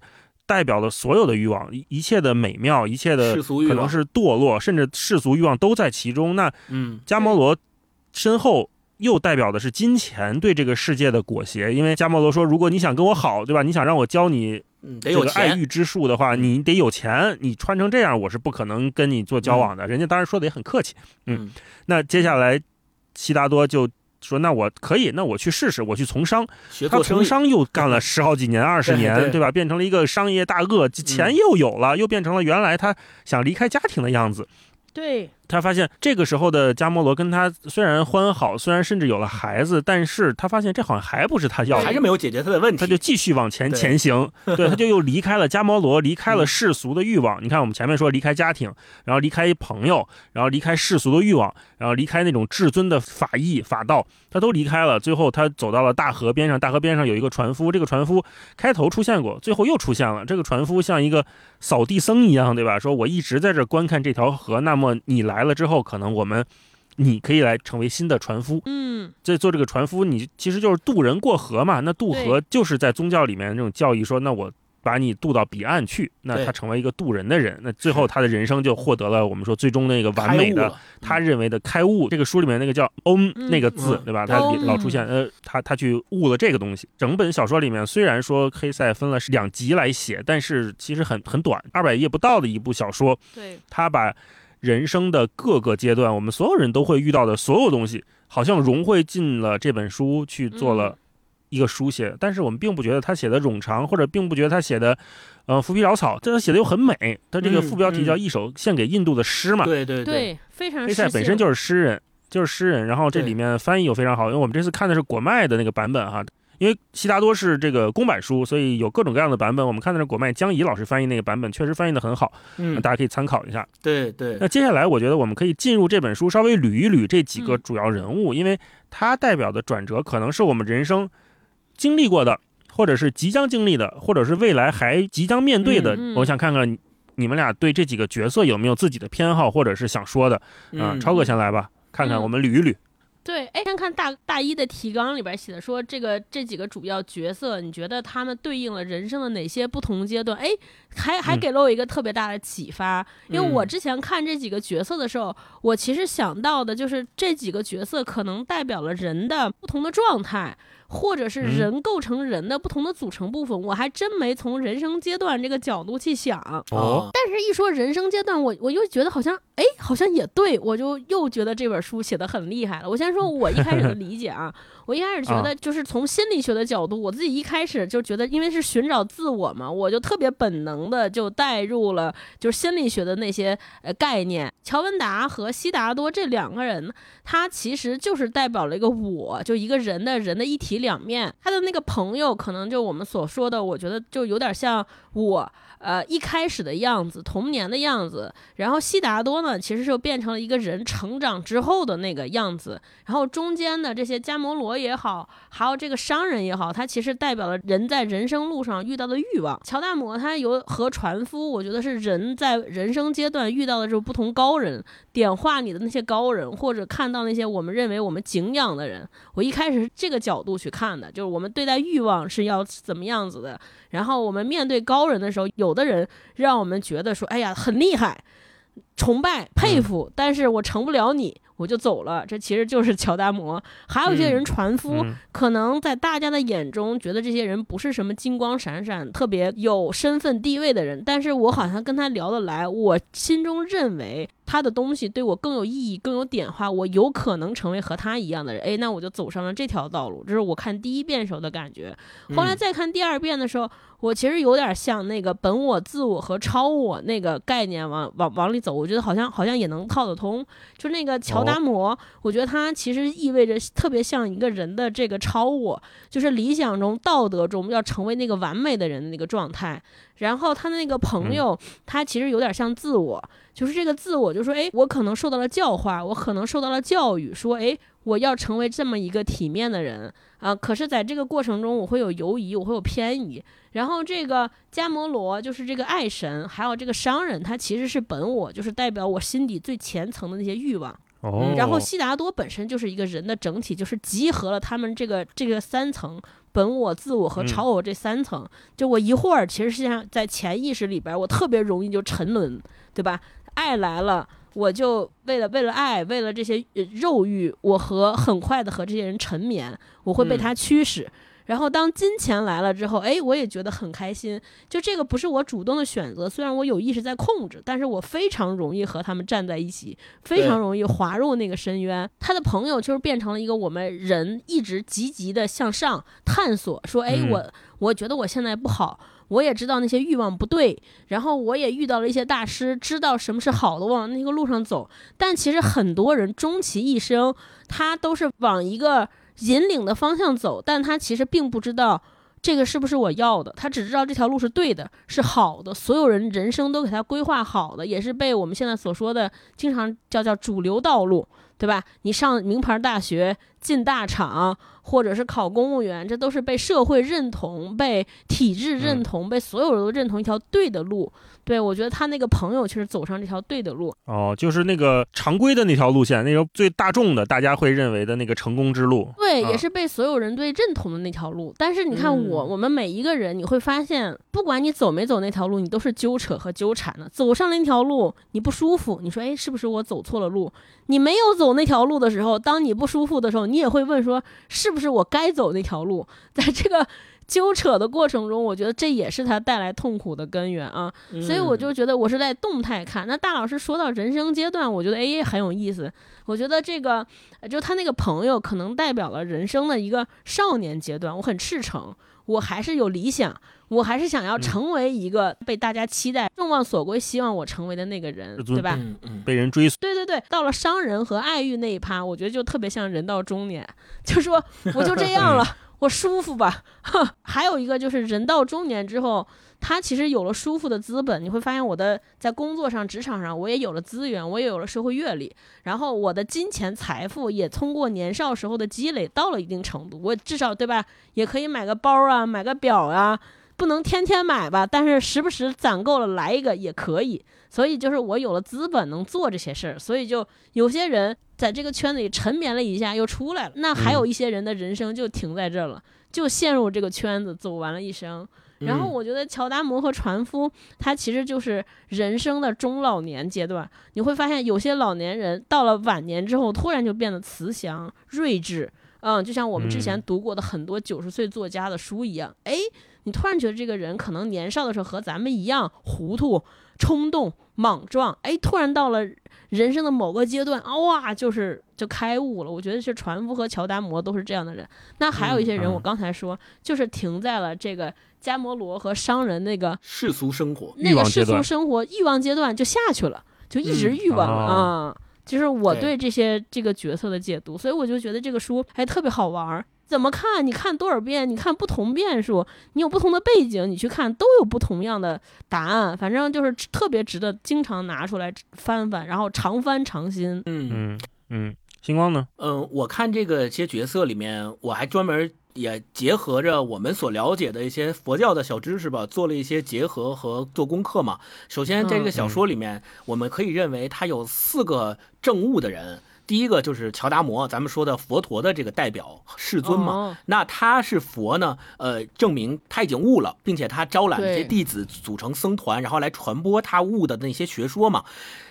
代表了所有的欲望，一一切的美妙，一切的
世俗欲望，
可能是堕落，甚至世俗欲望都在其中。那
嗯，
迦摩罗身后又代表的是金钱对这个世界的裹挟，因为加摩罗说，如果你想跟我好，对吧？你想让我教你
嗯得有
这个爱，欲之术的话，
嗯
你得有钱，你穿成这样，我是不可能跟你做交往的。人家当然说的也很客气。
嗯
那接下来，悉达多就说：“那我可以，那我去试试，我去从商。”他从商又干了十好几年、二十年，
对 [laughs]
对吧？变成了一个商业大鳄，钱又有了，又变成了原来他想离开家庭的样子。
对，
他发现这个时候的加摩罗跟他虽然欢好，虽然甚至有了孩子，但是他发现这好像还不是他要的，
还是没有解决他的问题，
他就继续往前前行，[laughs] 对，他就又离开了加摩罗，离开了世俗的欲望。你看，我们前面说离开家庭，然后离开朋友，然后离开世俗的欲望，然后离开那种至尊的法义法道，他都离开了。最后，他走到了大河边上，大河边上有一个船夫，这个船夫开头出现过，最后又出现了。这个船夫像一个扫地僧一样，对吧？说我一直在这观看这条河，那么你来了之后，可能我们你可以来成为新的船夫。
嗯，
这做这个船夫，你其实就是渡人过河嘛。那渡河就是在宗教里面那种教义说，那我把你渡到彼岸去，那他成为一个渡人的人。那最后他的人生就获得了我们说最终那个完美的他认为的开悟。这个书里面那个叫“嗡”
嗯
那个字
嗯，
对吧？他老出现，呃，他他去悟了这个东西。整本小说里面虽然说黑塞分了两集来写，但是其实很很短，二百页不到的一部小说。
对，
他把人生的各个阶段，我们所有人都会遇到的所有东西，好像融汇进了这本书去做
嗯
了一个书写。但是我们并不觉得他写的冗长，或者并不觉得他写的，呃，浮皮潦草。但他写的又很美。他这个
嗯
副标题叫《
嗯
一首献给印度的诗》嘛。
对对，
对，非常
黑塞本身就是诗人，就是诗人。然后这里面翻译又非常好，因为我们这次看的是果麦的那个版本哈。因为悉达多是这个公版书，所以有各种各样的版本。我们看的是果麦江怡老师翻译那个版本，确实翻译的很好，
嗯，
大家可以参考一下。
对对，
那接下来，我觉得我们可以进入这本书，稍微捋一捋这几个
嗯
主要人物，因为它代表的转折可能是我们人生经历过的，或者是即将经历的，或者是未来还即将面对的。
嗯嗯
我想看看你你们俩对这几个角色有没有自己的偏好，或者是想说的啊、
嗯
超哥先来吧，看看
嗯
我们捋一捋。
对，哎，先看大大一的提纲里边写的说，这个这几个主要角色，你觉得他们对应了人生的哪些不同阶段？哎，还还
嗯
给了我一个特别大的启发，因为我
嗯
之前看这几个角色的时候，我其实想到的就是这几个角色可能代表了人的不同的状态。或者是
嗯
人构成人的不同的组成部分，我还真没从人生阶段这个角度去想。
哦，
但是，一说人生阶段，我我又觉得好像，哎，好像也对，我就又觉得这本书写的很厉害了。我先说我一开始的 [laughs] 理解啊，我一开始觉得就是从心理学的角度，我自己一开始就觉得，因为是寻找自我嘛，我就特别本能的就带入了就是心理学的那些呃概念。乔文达和悉达多这两个人，他其实就是代表了一个我，就一个人的人的一体两面。他的那个朋友，可能就我们所说的，我觉得就有点像我。呃，一开始的样子，童年的样子，然后悉达多呢，其实就变成了一个人成长之后的那个样子，然后中间的这些加摩罗也好，还有这个商人也好，他其实代表了人在人生路上遇到的欲望。乔大摩他有和船夫，我觉得是人在人生阶段遇到的这种不同高人，点化你的那些高人，或者看到那些我们认为我们敬仰的人。我一开始是这个角度去看的，就是我们对待欲望是要怎么样子的，然后我们面对高人的时候，有的人让我们觉得说，哎呀，很厉害，崇拜、佩服，但是我成不了你，我就走了。这其实就是乔达摩。还有一些人船夫，
嗯
可能在大家的眼中觉得这些人不是什么金光闪闪、特别有身份地位的人，但是我好像跟他聊得来，我心中认为他的东西对我更有意义、更有点化，我有可能成为和他一样的人。哎，那我就走上了这条道路。这是我看第一遍时候的感觉。后来再看第二遍的时候，我其实有点像那个本我、自我和超我那个概念往往往里走。我觉得好像好像也能套得通。就那个乔达摩，我觉得他其实意味着特别像一个人的这个超我，就是理想中、道德中要成为那个完美的人的那个状态。然后他的那个朋友，他其实有点像自我，就是这个自我，就说，哎，我可能受到了教化，我可能受到了教育，说，哎，我要成为这么一个体面的人啊。可是，在这个过程中，我会有犹疑，我会有偏移。然后，这个迦摩罗就是这个爱神，还有这个商人，他其实是本我，就是代表我心底最浅层的那些欲望。
哦。
然后，悉达多本身就是一个人的整体，就是集合了他们这个这个三层。本我、自我和超我这三层，就我一会儿其实是像在潜意识里边，我特别容易就沉沦，对吧？爱来了，我就为了为了爱，为了这些肉欲，我和很快的和这些人沉眠，我会被他驱使。然后当金钱来了之后，哎，我也觉得很开心。就这个不是我主动的选择，虽然我有意识在控制，但是我非常容易和他们站在一起，非常容易滑入那个深渊。他的朋友就是变成了一个我们人一直积极的向上探索，说，哎，我我觉得我现在不好，我也知道那些欲望不对，然后我也遇到了一些大师，知道什么是好的，往那个路上走。但其实很多人终其一生，他都是往一个。引领的方向走，但他其实并不知道这个是不是我要的，他只知道这条路是对的，是好的。所有人人生都给他规划好的，也是被我们现在所说的经常叫叫主流道路，对吧？你上名牌大学，进大厂。或者是考公务员，这都是被社会认同、被体制认同、被所有人都认同一条对的路。对我觉得他那个朋友其实走上这条对的路。
哦，就是那个常规的那条路线，那个最大众的，大家会认为的那个成功之路。
对，也是被所有人对认同的那条路。但是你看我，我们每一个人，你会发现，不管你走没走那条路，你都是纠扯和纠缠的。走上了那条路，你不舒服，你说，哎，是不是我走错了路？你没有走那条路的时候，当你不舒服的时候，你也会问说，是。不是我该走那条路，在这个纠扯的过程中，我觉得这也是他带来痛苦的根源啊。所以我就觉得我是在动态看。那大老师说到人生阶段，我觉得哎很有意思。我觉得这个就他那个朋友可能代表了人生的一个少年阶段。我很赤诚，我还是有理想，我还是想要成为一个被大家期待、众望所归、希望我成为的那个人，对吧嗯？
被人追随。
对对对，到了商人和爱欲那一趴，我觉得就特别像人到中年。就说 [laughs] 我就这样了，我舒服吧。[laughs] 还有一个就是人到中年之后，他其实有了舒服的资本。你会发现我的在工作上、职场上，我也有了资源，我也有了社会阅历，然后我的金钱财富也通过年少时候的积累到了一定程度。我至少对吧，也可以买个包啊，买个表啊，不能天天买吧，但是时不时攒够了来一个也可以。所以就是我有了资本能做这些事儿，所以就有些人在这个圈子里沉眠了一下又出来了，那还有一些人的人生就停在这儿了，就陷入这个圈子走完了一生。然后我觉得乔达摩和船夫他其实就是人生的中老年阶段，你会发现有些老年人到了晚年之后突然就变得慈祥睿智，嗯，就像我们之前读过的很多九十岁作家的书一样，哎，你突然觉得这个人可能年少的时候和咱们一样糊涂。冲动、莽撞，哎，突然到了人生的某个阶段，哇，就是就开悟了。我觉得是船夫和乔达摩都是这样的人。那还有一些人，我刚才说，就是停在了这个加摩罗和商人那个
世俗生活、
那个世俗生活欲望阶段就下去了，就一直欲望啊。就是我对这些这个角色的解读，所以我就觉得这个书还特别好玩儿。怎么看？你看多少遍？你看不同变数，你有不同的背景，你去看都有不同样的答案。反正就是特别值得经常拿出来翻翻，然后常翻常新。
嗯嗯嗯，星光呢？
嗯，我看这个些角色里面，我还专门也结合着我们所了解的一些佛教的小知识吧，做了一些结合和做功课嘛。首先，在这个小说里面，我们可以认为他有四个证悟的人。第一个就是乔达摩，咱们说的佛陀的这个代表世尊嘛，那他是佛呢，呃，证明他已经悟了，并且他招揽这些弟子组成僧团，然后来传播他悟的那些学说嘛。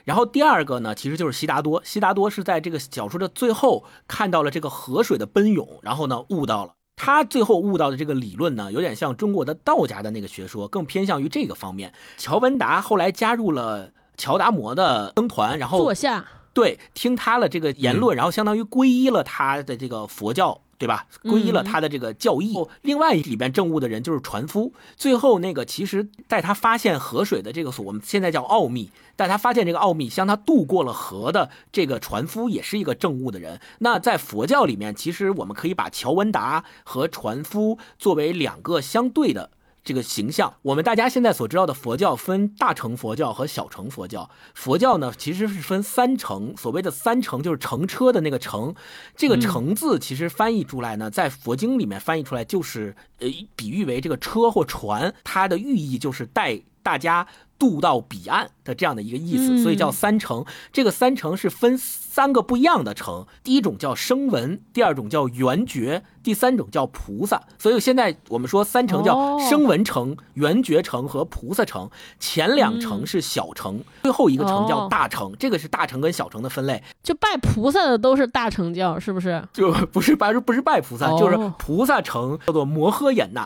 然后第二个呢，其实就是悉达多，悉达多是在这个小说的最后看到了这个河水的奔涌，然后呢悟到了。他最后悟到的这个理论呢，有点像中国的道家的那个学说，更偏向于这个方面。乔文达后来加入了。乔达摩的僧团，然后
坐下，
对听他的这个言论，然后相当于皈依了他的这个佛教。对吧？皈依了他的这个教义。另外里边证悟的人就是船夫。最后那个，其实在他发现河水的这个所，我们现在叫奥秘。但他发现这个奥秘，向他渡过了河的这个船夫也是一个证悟的人。那在佛教里面，其实我们可以把乔文达和船夫作为两个相对的。这个形象，我们大家现在所知道的佛教分大乘佛教和小乘佛教。佛教呢，其实是分三乘，所谓的三乘就是乘车的那个乘。这个乘字其实翻译出来呢，在佛经里面翻译出来就是呃，比喻为这个车或船，它的寓意就是带大家。渡到彼岸的这样的一个意思，所以叫三乘。这个三乘是分三个不一样的乘，第一种叫声闻，第二种叫缘觉，第三种叫菩萨。所以现在我们说三乘叫声闻乘、缘觉乘和菩萨乘。前两乘是小乘，最后一个乘叫大乘。这个是大乘跟小乘的分类。
就拜菩萨的都是大乘教，是不是？
就不是拜，不是拜菩萨，就是菩萨乘叫做摩诃衍那。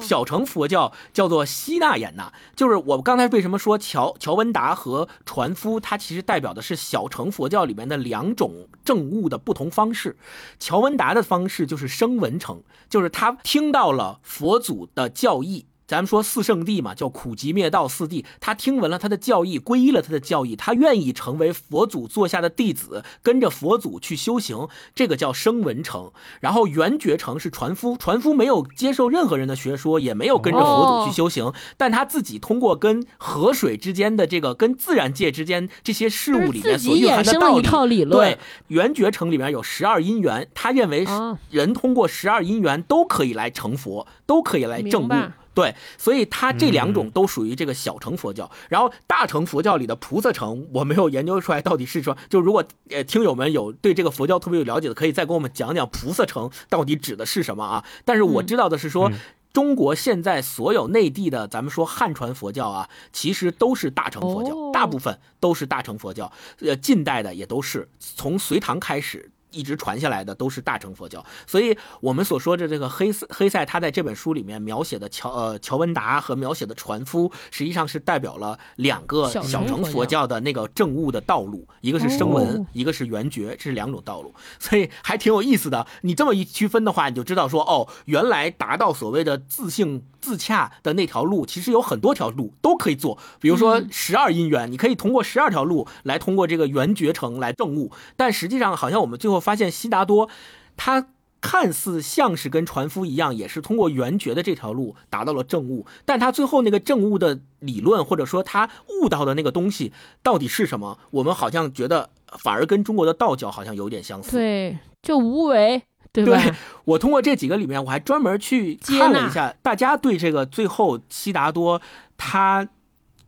小乘佛教叫做希那衍那，就是我刚才为什么说乔乔文达和船夫，他其实代表的是小乘佛教里面的两种证悟的不同方式。乔文达的方式就是声闻乘，就是他听到了佛祖的教义。咱们说四圣地嘛，叫苦集灭道四谛。他听闻了他的教义，皈依了他的教义，他愿意成为佛祖座下的弟子，跟着佛祖去修行，这个叫声闻乘。然后圆觉乘是船夫，船夫没有接受任何人的学说，也没有跟着佛祖去修行，但他自己通过跟河水之间的这个跟自然界之间这些事物里面所蕴含的道理，对圆觉乘里面有十二因缘，他认为人通过十二因缘都可以来成佛，都可以来证悟。对，所以它这两种都属于这个小乘佛教，然后大乘佛教里的菩萨城，我没有研究出来到底是说，就如果呃听友们有对这个佛教特别有了解的，可以再给我们讲讲菩萨城到底指的是什么啊？但是我知道的是说，中国现在所有内地的咱们说汉传佛教啊，其实都是大乘佛教，大部分都是大乘佛教，呃，近代的也都是从隋唐开始。一直传下来的都是大乘佛教，所以我们所说的这个黑塞黑塞，他在这本书里面描写的乔呃乔文达和描写的船夫，实际上是代表了两个小乘佛教。的那个证悟的道路，一个是声闻，一个是圆觉，这是两种道路，[laughs] 所以还挺有意思的。你这么一区分的话，你就知道说哦，原来达到所谓的自性自洽的那条路，其实有很多条路都可以做。比如说十二因缘，你可以通过十二条路来通过这个圆觉成来证悟，但实际上好像我们最后。发现悉达多，他看似像是跟船夫一样，也是通过圆觉的这条路达到了正悟，但他最后那个正悟的理论，或者说他悟到的那个东西到底是什么？我们好像觉得反而跟中国的道教好像有点相似。
对，就无为，对吧？
对我通过这几个里面，我还专门去看了一下，大家对这个最后悉达多他。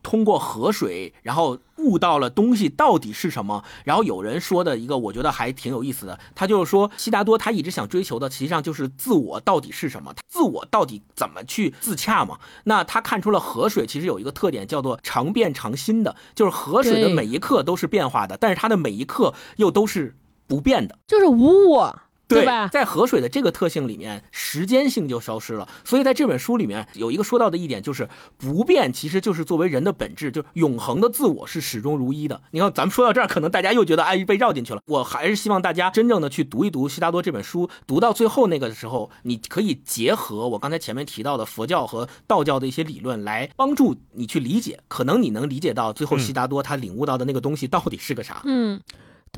通过河水，然后悟到了东西到底是什么。然后有人说的一个，我觉得还挺有意思的。他就是说，悉达多他一直想追求的，实际上就是自我到底是什么，自我到底怎么去自洽嘛。那他看出了河水其实有一个特点，叫做常变常新的，就是河水的每一刻都是变化的，但是它的每一刻又都是不变的，
就是无我。对
吧？在河水的这个特性里面，时间性就消失了。所以在这本书里面有一个说到的一点，就是不变其实就是作为人的本质，就永恒的自我是始终如一的。你看，咱们说到这儿，可能大家又觉得哎被绕进去了。我还是希望大家真正的去读一读悉达多这本书，读到最后那个时候，你可以结合我刚才前面提到的佛教和道教的一些理论来帮助你去理解，可能你能理解到最后悉达多他领悟到的那个东西到底是个啥。
嗯。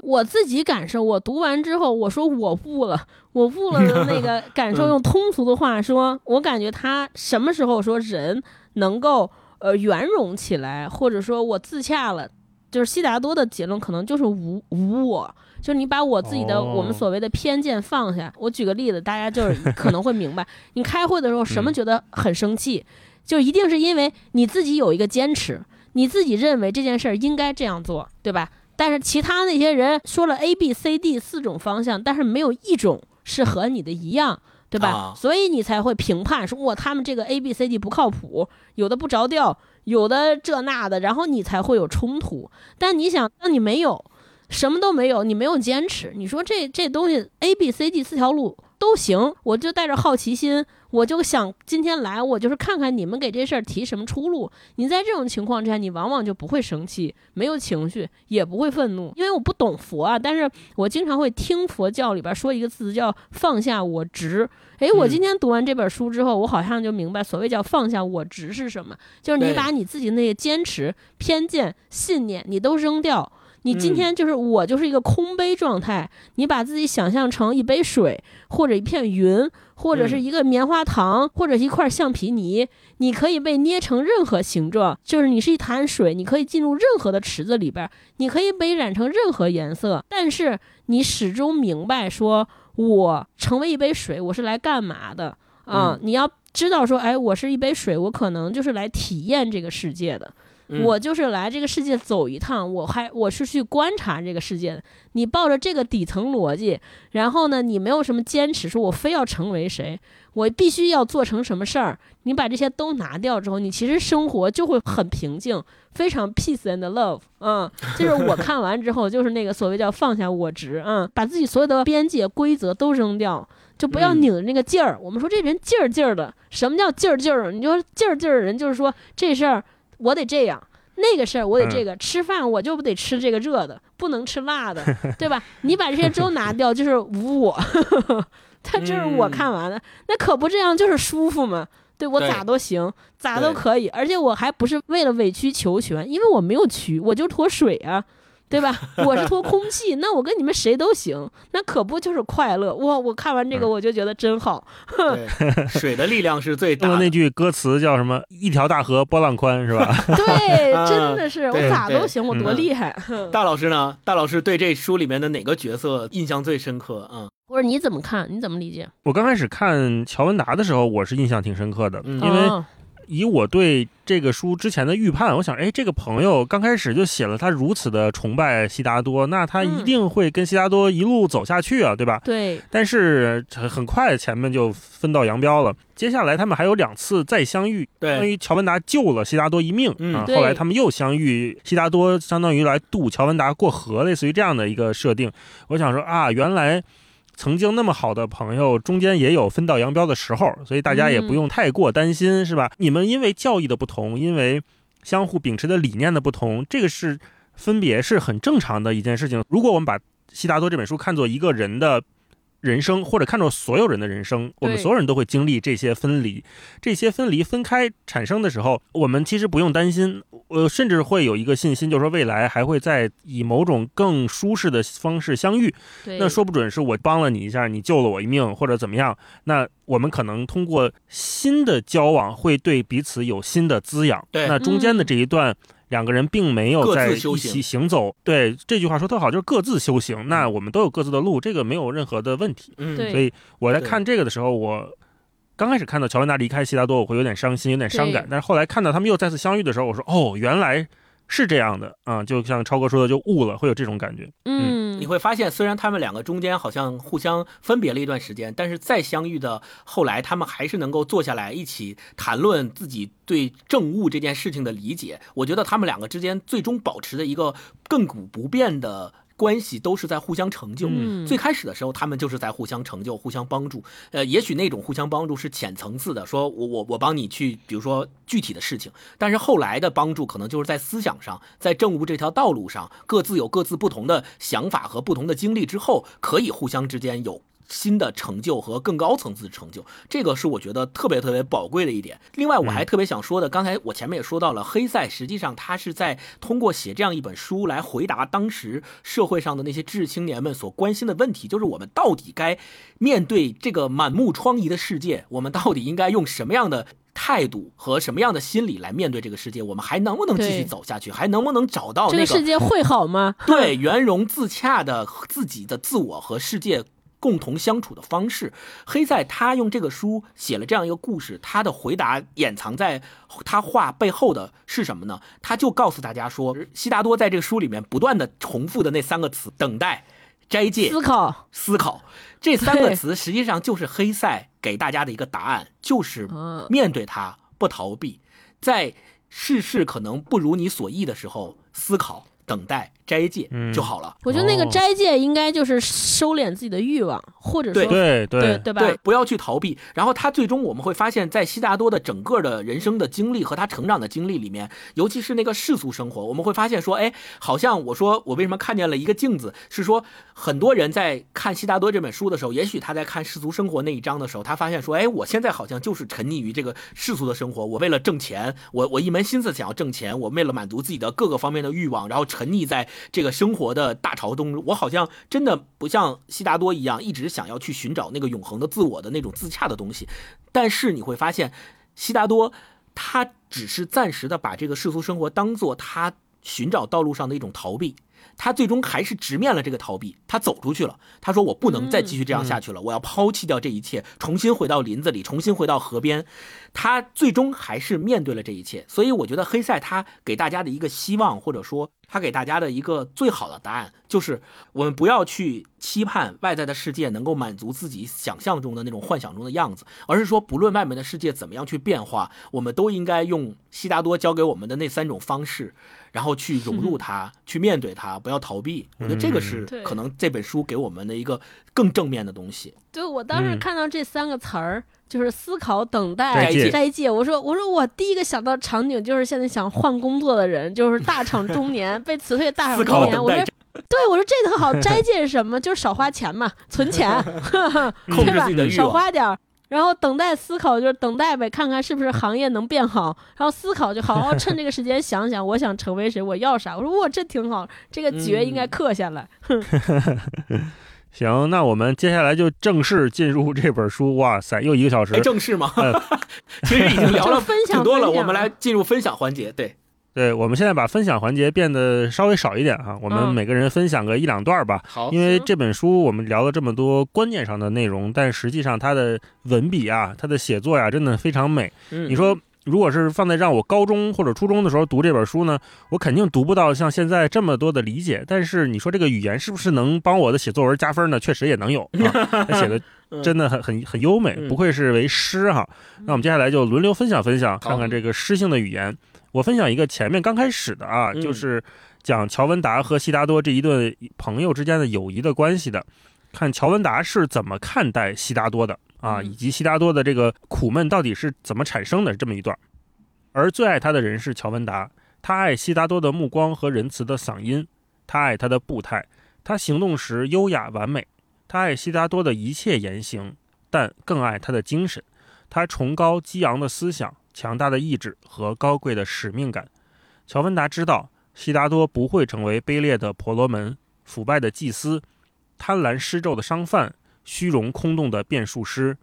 我自己感受，我读完之后，我说我悟了，我悟了的那个 [laughs] 感受，用通俗的话说，我感觉他什么时候说人能够呃圆融起来，或者说我自洽了，就是悉达多的结论可能就是无无我，就是你把我自己的我们所谓的偏见放下。我举个例子，大家就是 [laughs] 可能会明白，你开会的时候什么觉得很生气，就一定是因为你自己有一个坚持，你自己认为这件事儿应该这样做，对吧？但是其他那些人说了 A、B、C、D 四种方向，但是没有一种是和你的一样，对吧？所以你才会评判说，哇，他们这个 A、B、C、D 不靠谱，有的不着调，有的这那的，然后你才会有冲突。但你想，当你没有什么都没有，你没有坚持，你说这这东西 A B C D 四条路都行，我就带着好奇心，我就想今天来，我就是看看你们给这事儿提什么出路。你在这种情况之下，你往往就不会生气，没有情绪，也不会愤怒，因为我不懂佛啊，但是我经常会听佛教里边说一个字叫放下我执。诶，我今天读完这本书之后，我好像就明白所谓叫放下我执是什么，就是你把你自己那些坚持、偏见、信念，你都扔掉。你今天就是我，就是一个空杯状态。你把自己想象成一杯水，或者一片云，或者是一个棉花糖，或者一块橡皮泥。你可以被捏成任何形状，就是你是一潭水，你可以进入任何的池子里边，你可以被染成任何颜色。但是你始终明白，说我成为一杯水，我是来干嘛的啊？你要知道说，哎，我是一杯水，我可能就是来体验这个世界的。
嗯
我就是来这个世界走一趟，我还我是去观察这个世界的。你抱着这个底层逻辑，然后呢，你没有什么坚持，说我非要成为谁，我必须要做成什么事儿。你把这些都拿掉之后，你其实生活就会很平静，非常 peace and love。嗯，就是我看完之后，就是那个所谓叫放下我执，嗯，把自己所有的边界规则都扔掉。就不要
嗯
拧着那个劲儿。我们说这人劲儿劲儿的，什么叫劲儿劲儿？你就劲儿劲儿的人，就是说这事儿我得这样，那个事儿我得这个，吃饭我就不得吃这个热的，不能吃辣的，[laughs] 对吧？你把这些都拿掉，就是无我。[laughs] 他就是我看完的，那可不这样就是舒服嘛。对我咋都行，咋都可以，而且我还不是为了委曲求全，因为我没有曲，我就脱水啊，对吧？[laughs] 我是托空气，那我跟你们谁都行，那可不就是快乐？哇！我看完这个
嗯
我就觉得真好，
对，水的力量是最大的。
那句歌词叫什么？一条大河波浪宽，是吧？[laughs]
对，
啊
真的是我咋都行，我多
嗯
厉害。[laughs]
大老师呢？大老师对这书里面的哪个角色印象最深刻？嗯
或者你怎么看？你怎么理解？
我刚开始看乔文达的时候，我是印象挺深刻的，
嗯
因为
哦
以我对这个书之前的预判，我想，哎，这个朋友刚开始就写了他如此的崇拜悉达多，那他一
嗯
定会跟悉达多一路走下去啊，对吧？
对，
但是很很快前面就分道扬镳了。接下来他们还有两次再相遇，相当
对，
于乔文达救了悉达多一命、
嗯
啊。后来他们又相遇，悉达多相当于来渡乔文达过河，类似于这样的一个设定。我想说啊，原来。曾经那么好的朋友，中间也有分道扬镳的时候，所以大家也不用太过担心，是吧？你们因为教义的不同，因为相互秉持的理念的不同，这个是分别是很正常的一件事情。如果我们把悉达多这本书看作一个人的人生，或者看作所有人的人生，我们所有人都会经历这些分离。这些分离分开产生的时候，我们其实不用担心，呃，甚至会有一个信心，就是说未来还会再以某种更舒适的方式相遇。
对，
那说不准是我帮了你一下，你救了我一命，或者怎么样。那我们可能通过新的交往，会对彼此有新的滋养。
对
那中间的
嗯
这一段。两个人并没有在一起行走，对这句话说特好，就是各自修行。那我们都有各自的路，这个没有任何的问题。
嗯，
所以我在看这个的时候，我刚开始看到乔安达离开悉达多，我会有点伤心，有点伤感。但是后来看到他们又再次相遇的时候，我说哦，原来是这样的啊、就像超哥说的，就悟了，会有这种感觉。
嗯
你，会发现，虽然他们两个中间好像互相分别了一段时间，但是再相遇的后来，他们还是能够坐下来一起谈论自己对政务这件事情的理解。我觉得他们两个之间最终保持的一个亘古不变的关系，都是在互相成就。
嗯
最开始的时候，他们就是在互相成就、互相帮助。呃，也许那种互相帮助是浅层次的，说我我我帮你去，比如说具体的事情。但是后来的帮助，可能就是在思想上，在政务这条道路上，各自有各自不同的想法和不同的经历之后，可以互相之间有。新的成就和更高层次的成就，这个是我觉得特别特别宝贵的一点。另外，我还特别想说的，刚才我前面也说到了，黑塞实际上他是在通过写这样一本书来回答当时社会上的那些知识青年们所关心的问题，就是我们到底该面对这个满目疮痍的世界，我们到底应该用什么样的态度和什么样的心理来面对这个世界？我们还能不能继续走下去？还能不能找到
这个世界会好吗？[laughs]
对圆融自洽的自己的自我和世界共同相处的方式。黑塞他用这个书写了这样一个故事，他的回答掩藏在他话背后的是什么呢？他就告诉大家说，悉达多在这个书里面不断的重复的那三个词：等待、斋戒、
思考，
思考。这三个词实际上就是黑塞给大家的一个答案，就是
嗯
面对它，不逃避，在世事可能不如你所意的时候，思考、等待、斋斋戒
嗯
就好了。
我觉得那个
哦
斋戒应该就是收敛自己的欲望，或者说
对
对对吧？
对，不要去逃避。然后他最终我们会发现，在悉达多的整个的人生的经历和他成长的经历里面，尤其是那个世俗生活，我们会发现说，哎，好像我说我为什么看见了一个镜子，是说很多人在看悉达多这本书的时候，也许他在看世俗生活那一章的时候，他发现说，哎，我现在好像就是沉溺于这个世俗的生活，我为了挣钱，我我一门心思想要挣钱，我为了满足自己的各个方面的欲望，然后沉溺在这个生活的大潮中，我好像真的不像悉达多一样，一直想要去寻找那个永恒的自我的那种自洽的东西。但是你会发现，悉达多他只是暂时的把这个世俗生活当做他寻找道路上的一种逃避。他最终还是直面了这个逃避，他走出去了。他说：“我不能再继续这样下去了，我要抛弃掉这一切，重新回到林子里，重新回到河边。”他最终还是面对了这一切。所以，我觉得黑塞他给大家的一个希望，或者说他给大家的一个最好的答案，就是我们不要去期盼外在的世界能够满足自己想象中的那种幻想中的样子，而是说，不论外面的世界怎么样去变化，我们都应该用悉达多教给我们的那三种方式，然后去融入它，去面对它，不要逃避。我觉得这个是可能这本书给我们的一个更正面的东西。
对我当时
嗯
看到这三个词儿，就是思考、等待、
斋戒
斋戒。我说，我说我第一个想到场景就是现在想换工作的人，就是大厂中年被辞退，大
思
厂中年。我说，对，我说这特好。斋戒是什么？就是少花钱嘛，存钱，[laughs] 对吧少
自己的欲望。
花点儿。然后等待思考就是等待呗，看看是不是行业能变好。[laughs] 然后思考就好好趁这个时间想想，我想成为谁，我要啥。我说哇，这挺好，这个诀应该
嗯
刻下来。
行，那我们接下来就正式进入这本书。哇塞，又一个小时
哎，。正式吗？
呃 [laughs]
其实已经聊了 [laughs]
就分享
挺多了，我们来进入分享环节。对，
对，我们现在把分享环节变得稍微少一点哈，我们
嗯
每个人分享个一两段吧。
好
因为这本书我们聊了这么多观念上的内容，但实际上它的文笔啊，它的写作呀、真的非常美。
嗯
你说，如果是放在让我高中或者初中的时候读这本书呢，我肯定读不到像现在这么多的理解。但是你说这个语言是不是能帮我的写作文加分呢？确实也能有啊，[laughs] 他写的真的很很很优美，
嗯
不愧是为诗哈。那我们接下来就轮流分享分享，看看这个诗性的语言。我分享一个前面刚开始的啊，
嗯。
就是讲乔文达和悉达多这一对朋友之间的友谊的关系的，看乔文达是怎么看待悉达多的啊，
嗯。
以及悉达多的这个苦闷到底是怎么产生的这么一段。而最爱他的人是乔文达，他爱悉达多的目光和仁慈的嗓音，他爱他的步态，他行动时优雅完美，他爱悉达多的一切言行，但更爱他的精神，他崇高激昂的思想、强大的意志和高贵的使命感。乔文达知道，悉达多不会成为卑劣的婆罗门、腐败的祭司、贪婪施咒的商贩、虚荣空洞的辩术师，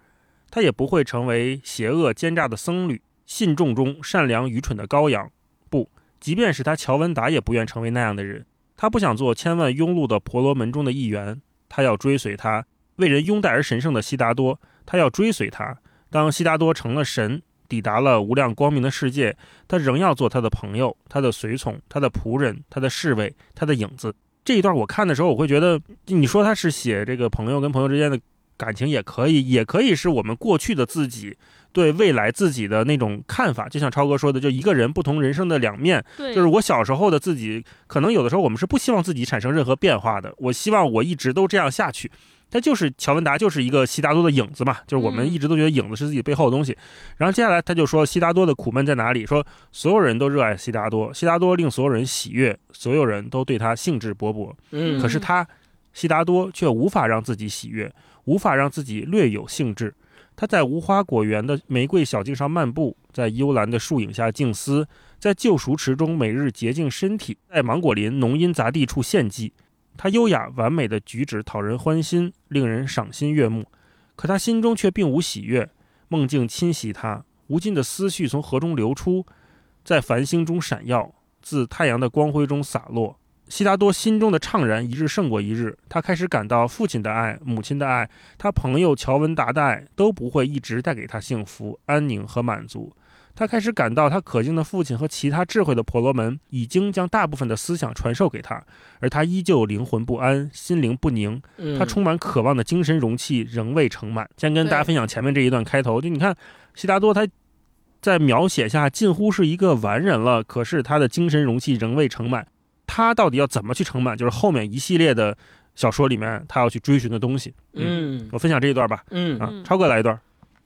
他也不会成为邪恶奸诈的僧侣。信众中善良愚蠢的羔羊，不，即便是他乔文达也不愿成为那样的人。他不想做千万庸碌的婆罗门中的一员，他要追随他，为人拥戴而神圣的悉达多，他要追随他。当悉达多成了神，抵达了无量光明的世界，他仍要做他的朋友、他的随从、他的仆人、他的侍卫、他的影子。这一段我看的时候，我会觉得，你说他是写这个朋友跟朋友之间的感情也可以，也可以是我们过去的自己对未来自己的那种看法。就像超哥说的，就一个人不同人生的两面。
对，
就是我小时候的自己，可能有的时候我们是不希望自己产生任何变化的。我希望我一直都这样下去。他就是乔文达，就是一个悉达多的影子嘛，就是我们
嗯
一直都觉得影子是自己背后的东西。然后接下来他就说悉达多的苦闷在哪里？说所有人都热爱悉达多，悉达多令所有人喜悦，所有人都对他兴致勃勃。
嗯
可是他，悉达多却无法让自己喜悦，无法让自己略有兴致。他在无花果园的玫瑰小径上漫步，在幽兰的树影下静思，在救赎池中每日洁净身体，在芒果林浓荫杂地处献祭。他优雅完美的举止讨人欢心，令人赏心悦目。可他心中却并无喜悦，梦境侵袭他，无尽的思绪从河中流出，在繁星中闪耀，自太阳的光辉中洒落。悉达多心中的怅然一日胜过一日，他开始感到父亲的爱、母亲的爱、他朋友乔文达的爱都不会一直带给他幸福、安宁和满足。他开始感到他可敬的父亲和其他智慧的婆罗门已经将大部分的思想传授给他，而他依旧灵魂不安、心灵不宁。
嗯
他充满渴望的精神容器仍未盛满。先跟大家分享前面这一段开头，就你看悉达多他在描写下近乎是一个完人了，可是他的精神容器仍未盛满。他到底要怎么去盛满，就是后面一系列的小说里面他要去追寻的东西。
嗯
我分享这一段吧。
嗯
啊
嗯，
超哥来一段。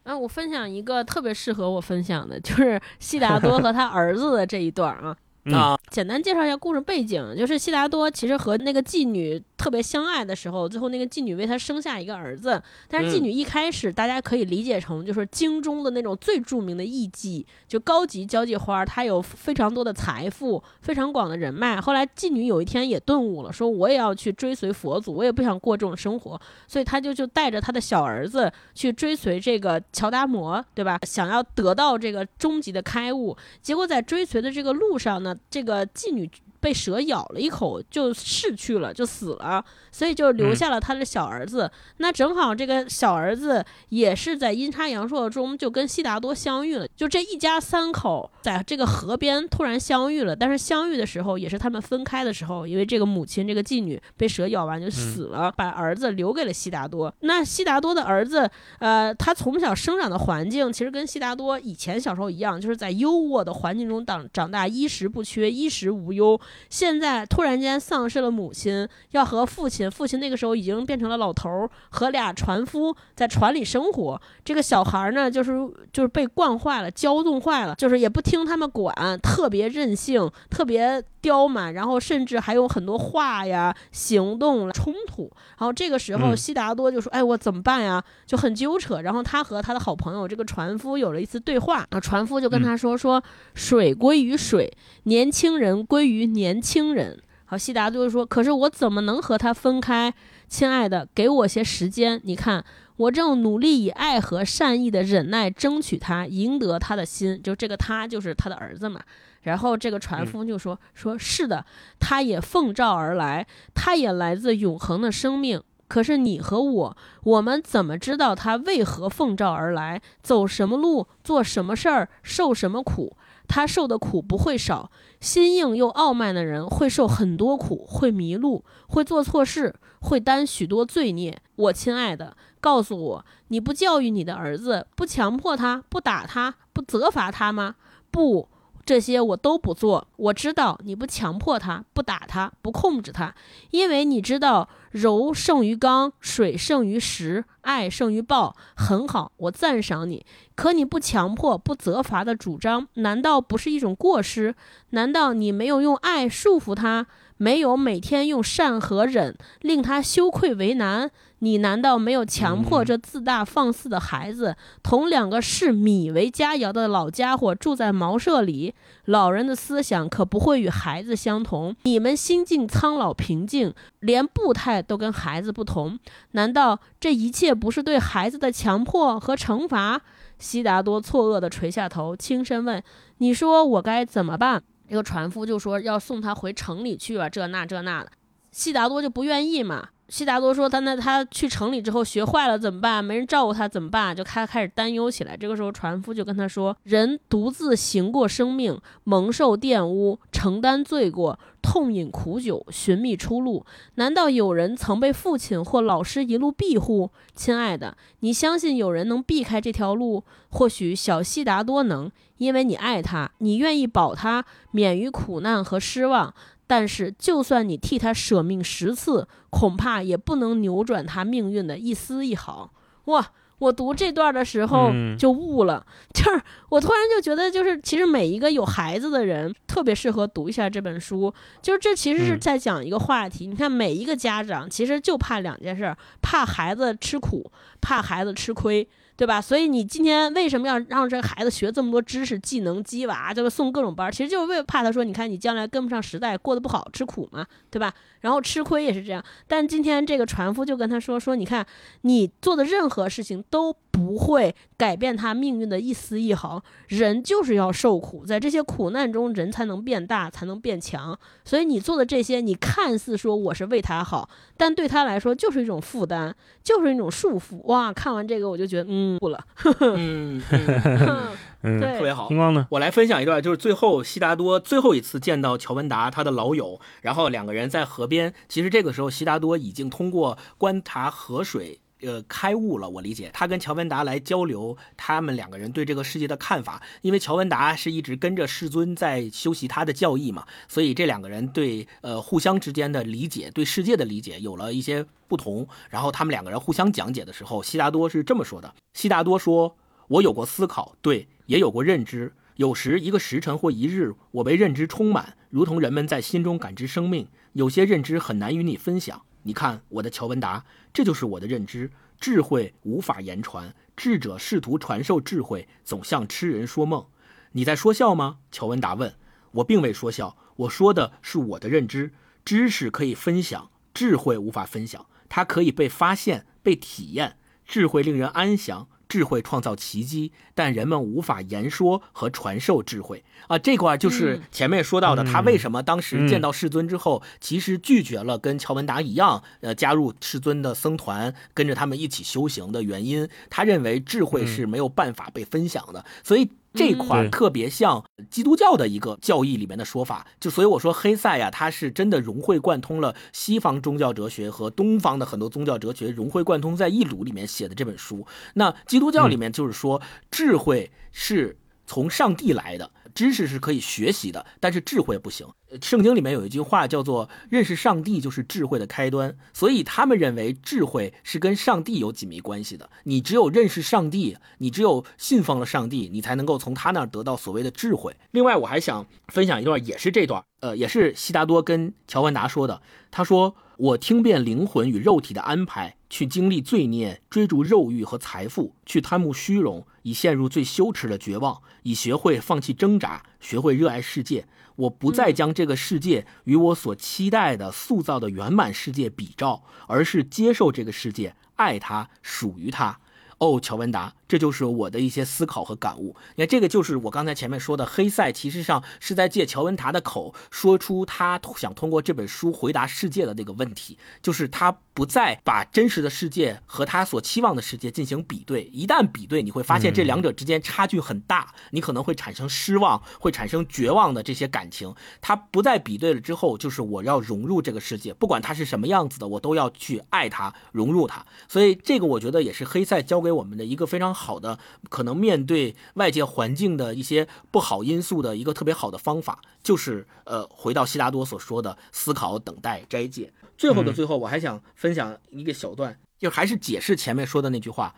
啊，我分享一个特别适合我分享的，就是悉达多和他儿子的这一段啊。[laughs]
嗯
啊
简单介绍一下故事背景，就是悉达多其实和那个妓女特别相爱的时候，最后那个妓女为他生下一个儿子。但是妓
嗯
女一开始大家可以理解成就是京中的那种最著名的艺妓，就高级交际花，她有非常多的财富，非常广的人脉。后来妓女有一天也顿悟了，说我也要去追随佛祖，我也不想过这种生活，所以她就就带着她的小儿子去追随这个乔达摩，对吧？想要得到这个终极的开悟。结果在追随的这个路上呢，这个妓女被蛇咬了一口，就逝去了，就死了，所以就留
嗯
下了他的小儿子。那正好这个小儿子也是在阴差阳错中就跟悉达多相遇了，就这一家三口在这个河边突然相遇了。但是相遇的时候也是他们分开的时候，因为这个母亲这个妓女被蛇咬完就死了，把儿子留给了悉达多。那悉达多的儿子呃，他从小生长的环境其实跟悉达多以前小时候一样，就是在优渥的环境中长长大，衣食不缺，衣食无忧。现在突然间丧失了母亲，要和父亲，父亲那个时候已经变成了老头儿，和俩船夫在船里生活。这个小孩儿呢，就是就是被惯坏了，骄纵坏了，就是也不听他们管，特别任性，特别刁蛮，然后甚至还有很多话呀、行动冲突。然后这个时候，
嗯
悉达多就说：“哎，我怎么办呀？”就很纠扯。然后他和他的好朋友这个船夫有了一次对话，啊船夫就跟他说：“说水归于水，年轻人归于年轻人。”好，悉达多就说：“可是我怎么能和他分开？亲爱的，给我些时间。你看，我正努力以爱和善意的忍耐争取他，赢得他的心。就这个他就是他的儿子嘛。”然后这个船夫就说：“说是的，他也奉召而来，他也来自永恒的生命。可是你和我，我们怎么知道他为何奉召而来？走什么路，做什么事儿，受什么苦？他受的苦不会少。心硬又傲慢的人会受很多苦，会迷路，会做错事，会担许多罪孽。我亲爱的，告诉我，你不教育你的儿子，不强迫他，不打他，不责罚他吗？不。”这些我都不做。我知道你不强迫他，不打他，不控制他，因为你知道柔胜于刚，水胜于石，爱胜于暴。很好，我赞赏你。可你不强迫、不责罚的主张，难道不是一种过失？难道你没有用爱束缚他，没有每天用善和忍令他羞愧为难？你难道没有强迫这自大放肆的孩子同两个视米为佳肴的老家伙住在茅舍里？老人的思想可不会与孩子相同。你们心境苍老平静，连步态都跟孩子不同。难道这一切不是对孩子的强迫和惩罚？悉达多错愕地垂下头，轻声问：“你说我该怎么办？”这个船夫就说要送他回城里去啊，这那这那的。悉达多就不愿意嘛。悉达多说：“他那他去城里之后学坏了怎么办？没人照顾他怎么办？”就开开始担忧起来。这个时候，船夫就跟他说：“人独自行过生命，蒙受玷污，承担罪过，痛饮苦酒，寻觅出路。难道有人曾被父亲或老师一路庇护？亲爱的，你相信有人能避开这条路？或许小悉达多能，因为你爱他，你愿意保他免于苦难和失望。”但是，就算你替他舍命十次，恐怕也不能扭转他命运的一丝一毫。哇！我读这段的时候
嗯
就悟了，就是我突然就觉得，就是其实每一个有孩子的人特别适合读一下这本书。就是这其实是
嗯
在讲一个话题。你看，每一个家长其实就怕两件事儿：怕孩子吃苦，怕孩子吃亏。对吧？所以你今天为什么要让这个孩子学这么多知识、技能、鸡娃，就是送各种班？其实就是为怕他说，你看你将来跟不上时代，过得不好，吃苦嘛，对吧？然后吃亏也是这样。但今天这个船夫就跟他说说，你看你做的任何事情都不会改变他命运的一丝一毫。人就是要受苦，在这些苦难中，人才能变大，才能变强。所以你做的这些，你看似说我是为他好，但对他来说就是一种负担，就是一种束缚。哇！看完这个我就觉得，嗯，不了。[laughs]
嗯，嗯
嗯，
特别好
星。光呢？
我来分享一段，就是最后悉达多最后一次见到乔文达他的老友，然后两个人在河边。其实这个时候，悉达多已经通过观察河水。呃开悟了。我理解他跟乔文达来交流，他们两个人对这个世界的看法。因为乔文达是一直跟着世尊在修习他的教义嘛，所以这两个人对呃互相之间的理解，对世界的理解有了一些不同。然后他们两个人互相讲解的时候，悉达多是这么说的：悉达多说，我有过思考，对，也有过认知。有时一个时辰或一日，我被认知充满，如同人们在心中感知生命。有些认知很难与你分享。你看我的乔文达，这就是我的认知。智慧无法言传，智者试图传授智慧，总像痴人说梦。你在说笑吗？乔文达问。我并未说笑，我说的是我的认知。知识可以分享，智慧无法分享。它可以被发现、被体验。智慧令人安详。智慧创造奇迹，但人们无法言说和传授智慧啊！这块就是前面说到的，他为什么当时见到世尊之后，其实拒绝了跟乔文达一样，呃，加入世尊的僧团，跟着他们一起修行的原因。他认为智慧是没有办法被分享的，所以。这块特别像基督教的一个教义里面的说法，就所以我说黑塞呀，他是真的融会贯通了西方宗教哲学和东方的很多宗教哲学，融会贯通在一炉里面写的这本书。那基督教里面就是说，智慧是从上帝来的。知识是可以学习的，但是智慧不行。圣经里面有一句话叫做“认识上帝就是智慧的开端”，所以他们认为智慧是跟上帝有紧密关系的。你只有认识上帝，你只有信奉了上帝，你才能够从他那儿得到所谓的智慧。另外，我还想分享一段，也是这段，呃，也是悉达多跟乔文达说的。他说：“我听遍灵魂与肉体的安排，去经历罪孽，追逐肉欲和财富，去贪慕虚荣。”以陷入最羞耻的绝望，以学会放弃挣扎，学会热爱世界。我不再将这个世界与我所期待的塑造的圆满世界比照，而是接受这个世界，爱它，属于它。哦，乔文达，这就是我的一些思考和感悟。你看，这个就是我刚才前面说的，黑塞其实上是在借乔文达的口说出他想通过这本书回答世界的那个问题，就是他不再把真实的世界和他所期望的世界进行比对。一旦比对，你会发现这两者之间差距很大，你可能会产生失望，会产生绝望的这些感情。他不再比对了之后，就是我要融入这个世界，不管它是什么样子的，我都要去爱它，融入它。所以这个我觉得也是黑塞教给。我们的一个非常好的，可能面对外界环境的一些不好因素的一个特别好的方法，就是呃，回到悉达多所说的思考、等待、斋戒。最后的最后，我还想分享一个小段，就还是解释前面说的那句话。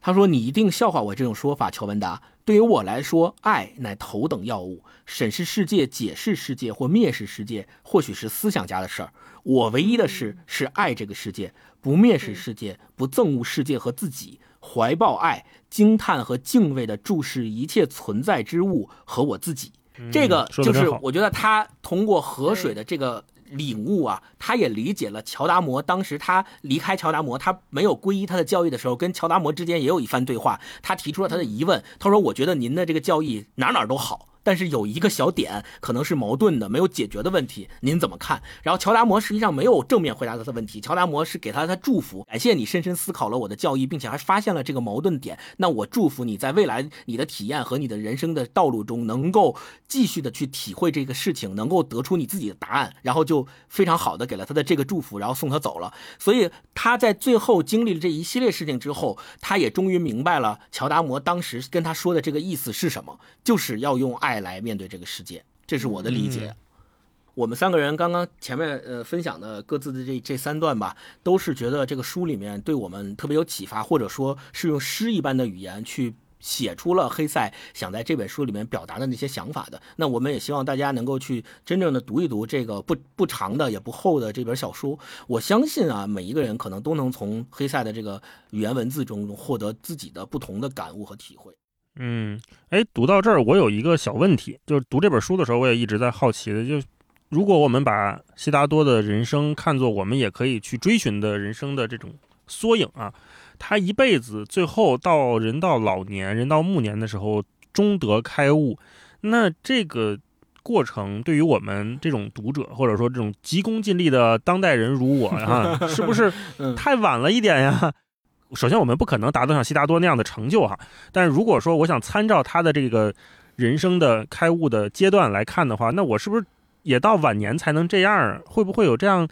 他说：“你一定笑话我这种说法，乔文达。对于我来说，爱乃头等要务。审视世界、解释世界或蔑视世界，或许是思想家的事儿。我唯一的事是爱这个世界，不蔑视世界，不憎恶世界和自己。”怀抱爱、惊叹和敬畏的注视一切存在之物和我自己，这个就是我觉得他通过河水的这个领悟啊，他也理解了乔达摩当时他离开乔达摩，他没有皈依他的教义的时候，跟乔达摩之间也有一番对话，他提出了他的疑问，他说：“我觉得您的这个教义哪哪都好。”但是有一个小点可能是矛盾的，没有解决的问题，您怎么看？然后乔达摩实际上没有正面回答他的问题，乔达摩是给他他祝福，感谢你深深思考了我的教义，并且还发现了这个矛盾点。那我祝福你在未来你的体验和你的人生的道路中，能够继续的去体会这个事情，能够得出你自己的答案。然后就非常好的给了他的这个祝福，然后送他走了。所以他在最后经历了这一系列事情之后，他也终于明白了乔达摩当时跟他说的这个意思是什么，就是要用爱。来面对这个世界，这是我的理解。我们三个人刚刚前面呃分享的各自的这这三段吧，都是觉得这个书里面对我们特别有启发，或者说是用诗一般的语言去写出了黑塞想在这本书里面表达的那些想法的。那我们也希望大家能够去真正的读一读这个不不长的也不厚的这本小书。我相信啊，每一个人可能都能从黑塞的这个语言文字中获得自己的不同的感悟和体会。
嗯，哎，读到这儿，我有一个小问题，就是读这本书的时候，我也一直在好奇的，就如果我们把悉达多的人生看作我们也可以去追寻的人生的这种缩影啊，他一辈子最后到人到老年、人到暮年的时候终得开悟，那这个过程对于我们这种读者，或者说这种急功近利的当代人如我啊，[laughs] 是不是太晚了一点呀？首先，我们不可能达到像悉达多那样的成就哈。但是如果说我想参照他的这个人生的开悟的阶段来看的话，那我是不是也到晚年才能这样？会不会有这样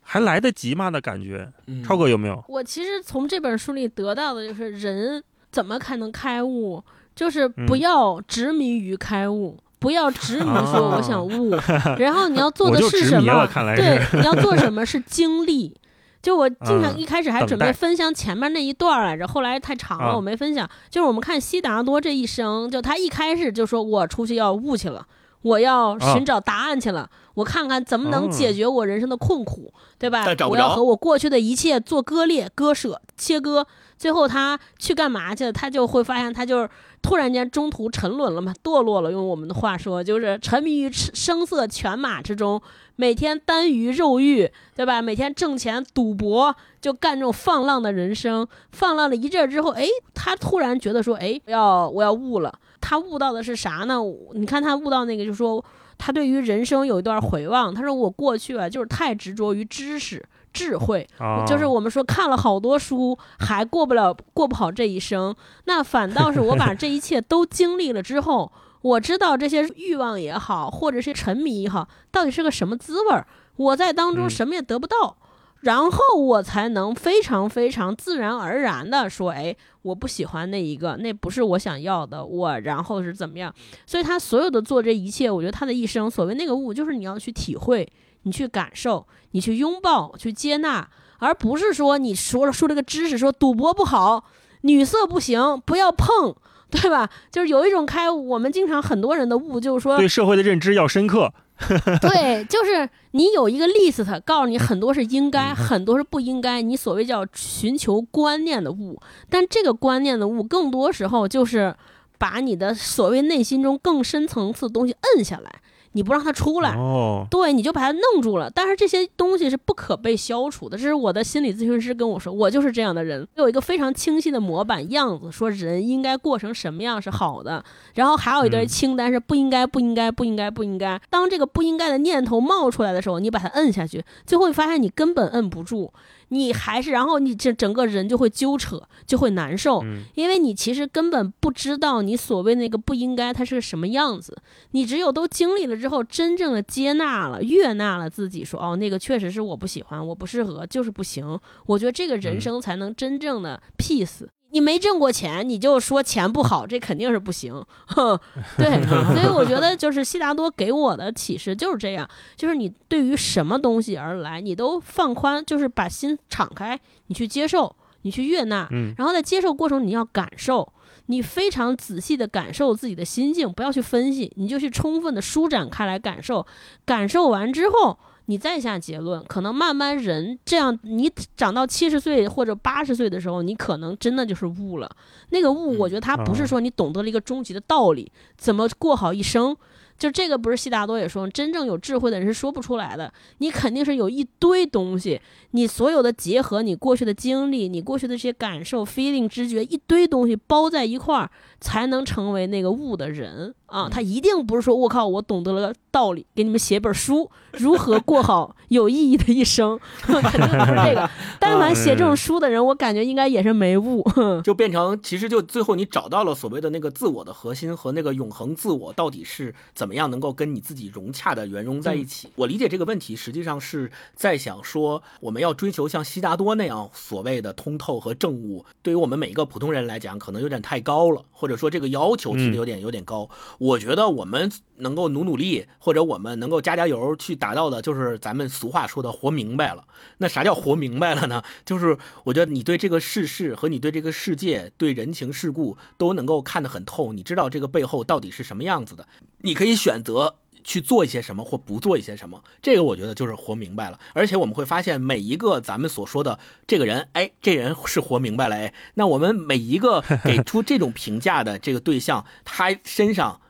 还来得及吗的感觉？
嗯
超哥有没有？
我其实从这本书里得到的就是人怎么才能开悟，就是不
嗯
要执迷于开悟。不要执迷说
啊
我想悟，[laughs] 然后你要做的是什么？对。，你要做什么是经历。就我经常
嗯
一开始还准备分享前面那一段儿来着，后来太长了，
啊
我没分享。就是我们看悉达多这一生，就他一开始就说我出去要悟去了，我要
啊
寻找答案去了，我看看怎么能
哦
解决我人生的困苦，对吧我要和我过去的一切做割裂、割舍、切割。最后他去干嘛去了？他就会发现，他就是突然间中途沉沦了嘛，堕落了。用我们的话说，就是沉迷于吃声色犬马之中，每天耽于肉欲，对吧？每天挣钱赌博，就干这种放浪的人生。放浪了一阵之后，哎，他突然觉得说，哎，要我要悟了。他悟到的是啥呢？你看他悟到那个，就是说他对于人生有一段回望。他说我过去啊，就是太执着于知识。智慧，
啊
就是我们说看了好多书，还过不了过不好这一生。那反倒是我把 [laughs] 这一切都经历了之后，我知道这些欲望也好，或者是沉迷也好，到底是个什么滋味儿。我在当中
嗯
什么也得不到，然后我才能非常非常自然而然的说，哎，我不喜欢那一个，那不是我想要的，我然后是怎么样？所以他所有的做这一切，我觉得他的一生，所谓那个悟，就是你要去体会，你去感受，你去拥抱，去接纳，而不是说你说了说这个知识，说赌博不好，女色不行，不要碰。对吧？就是有一种开悟，我们经常很多人的悟，就是说，
对社会的认知要深刻。[laughs]
对，就是你有一个 list，告诉你很多是应
嗯
该，很多是不应该。你所谓叫寻求观念的悟，但这个观念的悟，更多时候就是把你的所谓内心中更深层次的东西摁下来，你不让它出来。
哦，
对，你就把它弄住了。但是这些东西是不可被消除的。这是我的心理咨询师跟我说，我就是这样的人，有一个非常清晰的模板样子，说人应该过成什么样是好的。然后还有一堆
嗯
清单是不应该、不应该、不应该、不应该。当这个不应该的念头冒出来的时候，你把它摁下去，最后会发现你根本摁不住，你还是，然后你这整个人就会揪扯，就会难受。
嗯
因为你其实根本不知道你所谓那个不应该它是个什么样子，你只有都经历了之后，真正的接纳了、悦纳了自己说，哦，那个确实是我不喜欢，我不适合，就是不行。我觉得这个人
嗯
生才能真正的 peace。你没挣过钱，你就说钱不好，这肯定是不行。[laughs] 哼，对，所以我觉得就是悉达多给我的启示就是这样，就是你对于什么东西而来，你都放宽，就是把心敞开，你去接受，你去悦纳，
嗯
然后在接受过程你要感受，你非常仔细的感受自己的心境，不要去分析，你就去充分的舒展开来感受，感受完之后。你再下结论，可能慢慢人这样，你长到七十岁或者八十岁的时候，你可能真的就是悟了。那个悟，我觉得他不是
哦
说你懂得了一个终极的道理，怎么过好一生。就这个不是悉达多也说，真正有智慧的人是说不出来的。你肯定是有一堆东西，你所有的结合，你过去的经历，你过去的这些感受、feeling、知觉，一堆东西包在一块儿，才能成为那个悟的人啊。他一定不是说我靠，我懂得了道理，给你们写本书，[laughs] 如何过好有意义的一生，[laughs] 肯定不是这个。[laughs] 但凡写这种书的人，我感觉应该也是没悟。
就变成其实就最后你找到了所谓的那个自我的核心和那个永恒自我到底是怎么样能够跟你自己融洽的圆融在一起。我理解这个问题实际上是在想说，我们要追求像悉达多那样所谓的通透和正悟，对于我们每一个普通人来讲，可能有点太高了，或者说这个要求提的有点有点高。我觉得我们能够努努力，或者我们能够加加油去达到的，就是咱们俗话说的活明白了。那啥叫活明白了呢？就是我觉得你对这个世事和你对这个世界、对人情世故都能够看得很透，你知道这个背后到底是什么样子的，你可以选择。去做一些什么或不做一些什么，这个我觉得就是活明白了。而且我们会发现，每一个咱们所说的这个人，哎，这人是活明白了，哎，那我们每一个给出这种评价的这个对象，他身上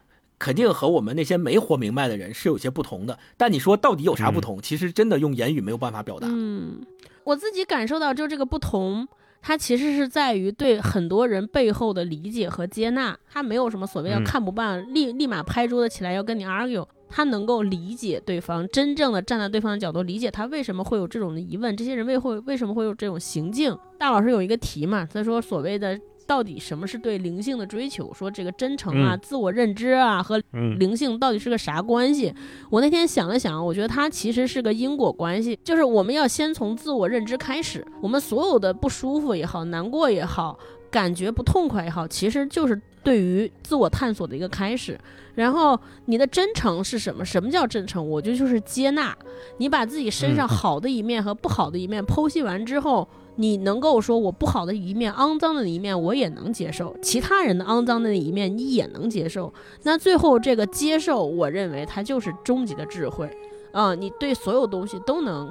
肯定和我们那些没活明白的人是有些不同的。但你说到底有啥不同？其实真的用言语没有办法表达。
嗯，我自己感受到，就这个不同，它其实是在于对很多人背后的理解和接纳。他没有什么所谓要
嗯
看不惯，立立马拍桌子起来要跟你 argue。他能够理解对方，真正的站在对方的角度理解他为什么会有这种疑问，这些人为会为什么会有这种行径。大老师有一个题嘛，他说所谓的到底什么是对灵性的追求，说这个真诚啊、
嗯
自我认知啊和
嗯
灵性到底是个啥关系？我那天想了想，我觉得它其实是个因果关系，就是我们要先从自我认知开始，我们所有的不舒服也好、难过也好、感觉不痛快也好，其实就是对于自我探索的一个开始。然后你的真诚是什么？什么叫真诚？我觉得就是接纳，你把自己身上
嗯
好的一面和不好的一面剖析完之后。你能够说我不好的一面、肮脏的一面我也能接受，其他人的肮脏的那一面你也能接受，那最后这个接受，我认为它就是终极的智慧，啊、你对所有东西都能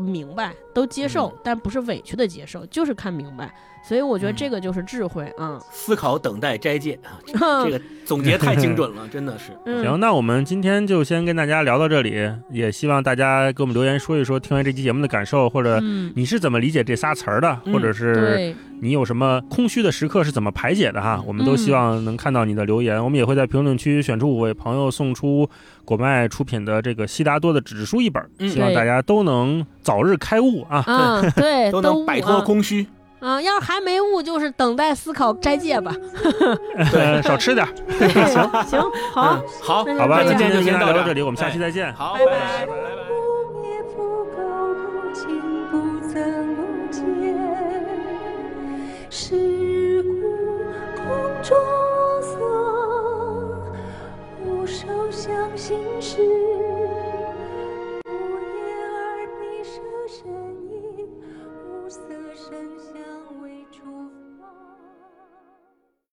明白，都接受，
嗯
但不是委屈的接受，就是看明白。所以我觉得
嗯
这个就是智慧啊。
思考、等待、斋戒，啊这 [laughs]
这
个总结太精准了，[laughs] 真的是。
嗯
行，那我们今天就先跟大家聊到这里，也希望大家给我们留言说一说听完这期节目的感受，或者
嗯，
你是怎么理解这仨词儿的，
嗯
或者是，你有什么空虚的时刻是怎么排解的哈？我们都
嗯
希望能看到你的留言，我们也会在评论区选出五位朋友送出果麦出品的这个悉达多的纸质书一本，
嗯
希望大家都能早日开悟啊！
啊，对，
都能摆脱
啊
空虚。
啊，要是还没悟，就是等待思考斋戒吧。[laughs]
呃少吃点儿，
行行，好
嗯，，好，
好吧？今天就先
到这儿
聊到这里，我们下期
哎
再见。
好，
拜拜
拜拜。
不灭不垢不净不增不减，是故空中相信是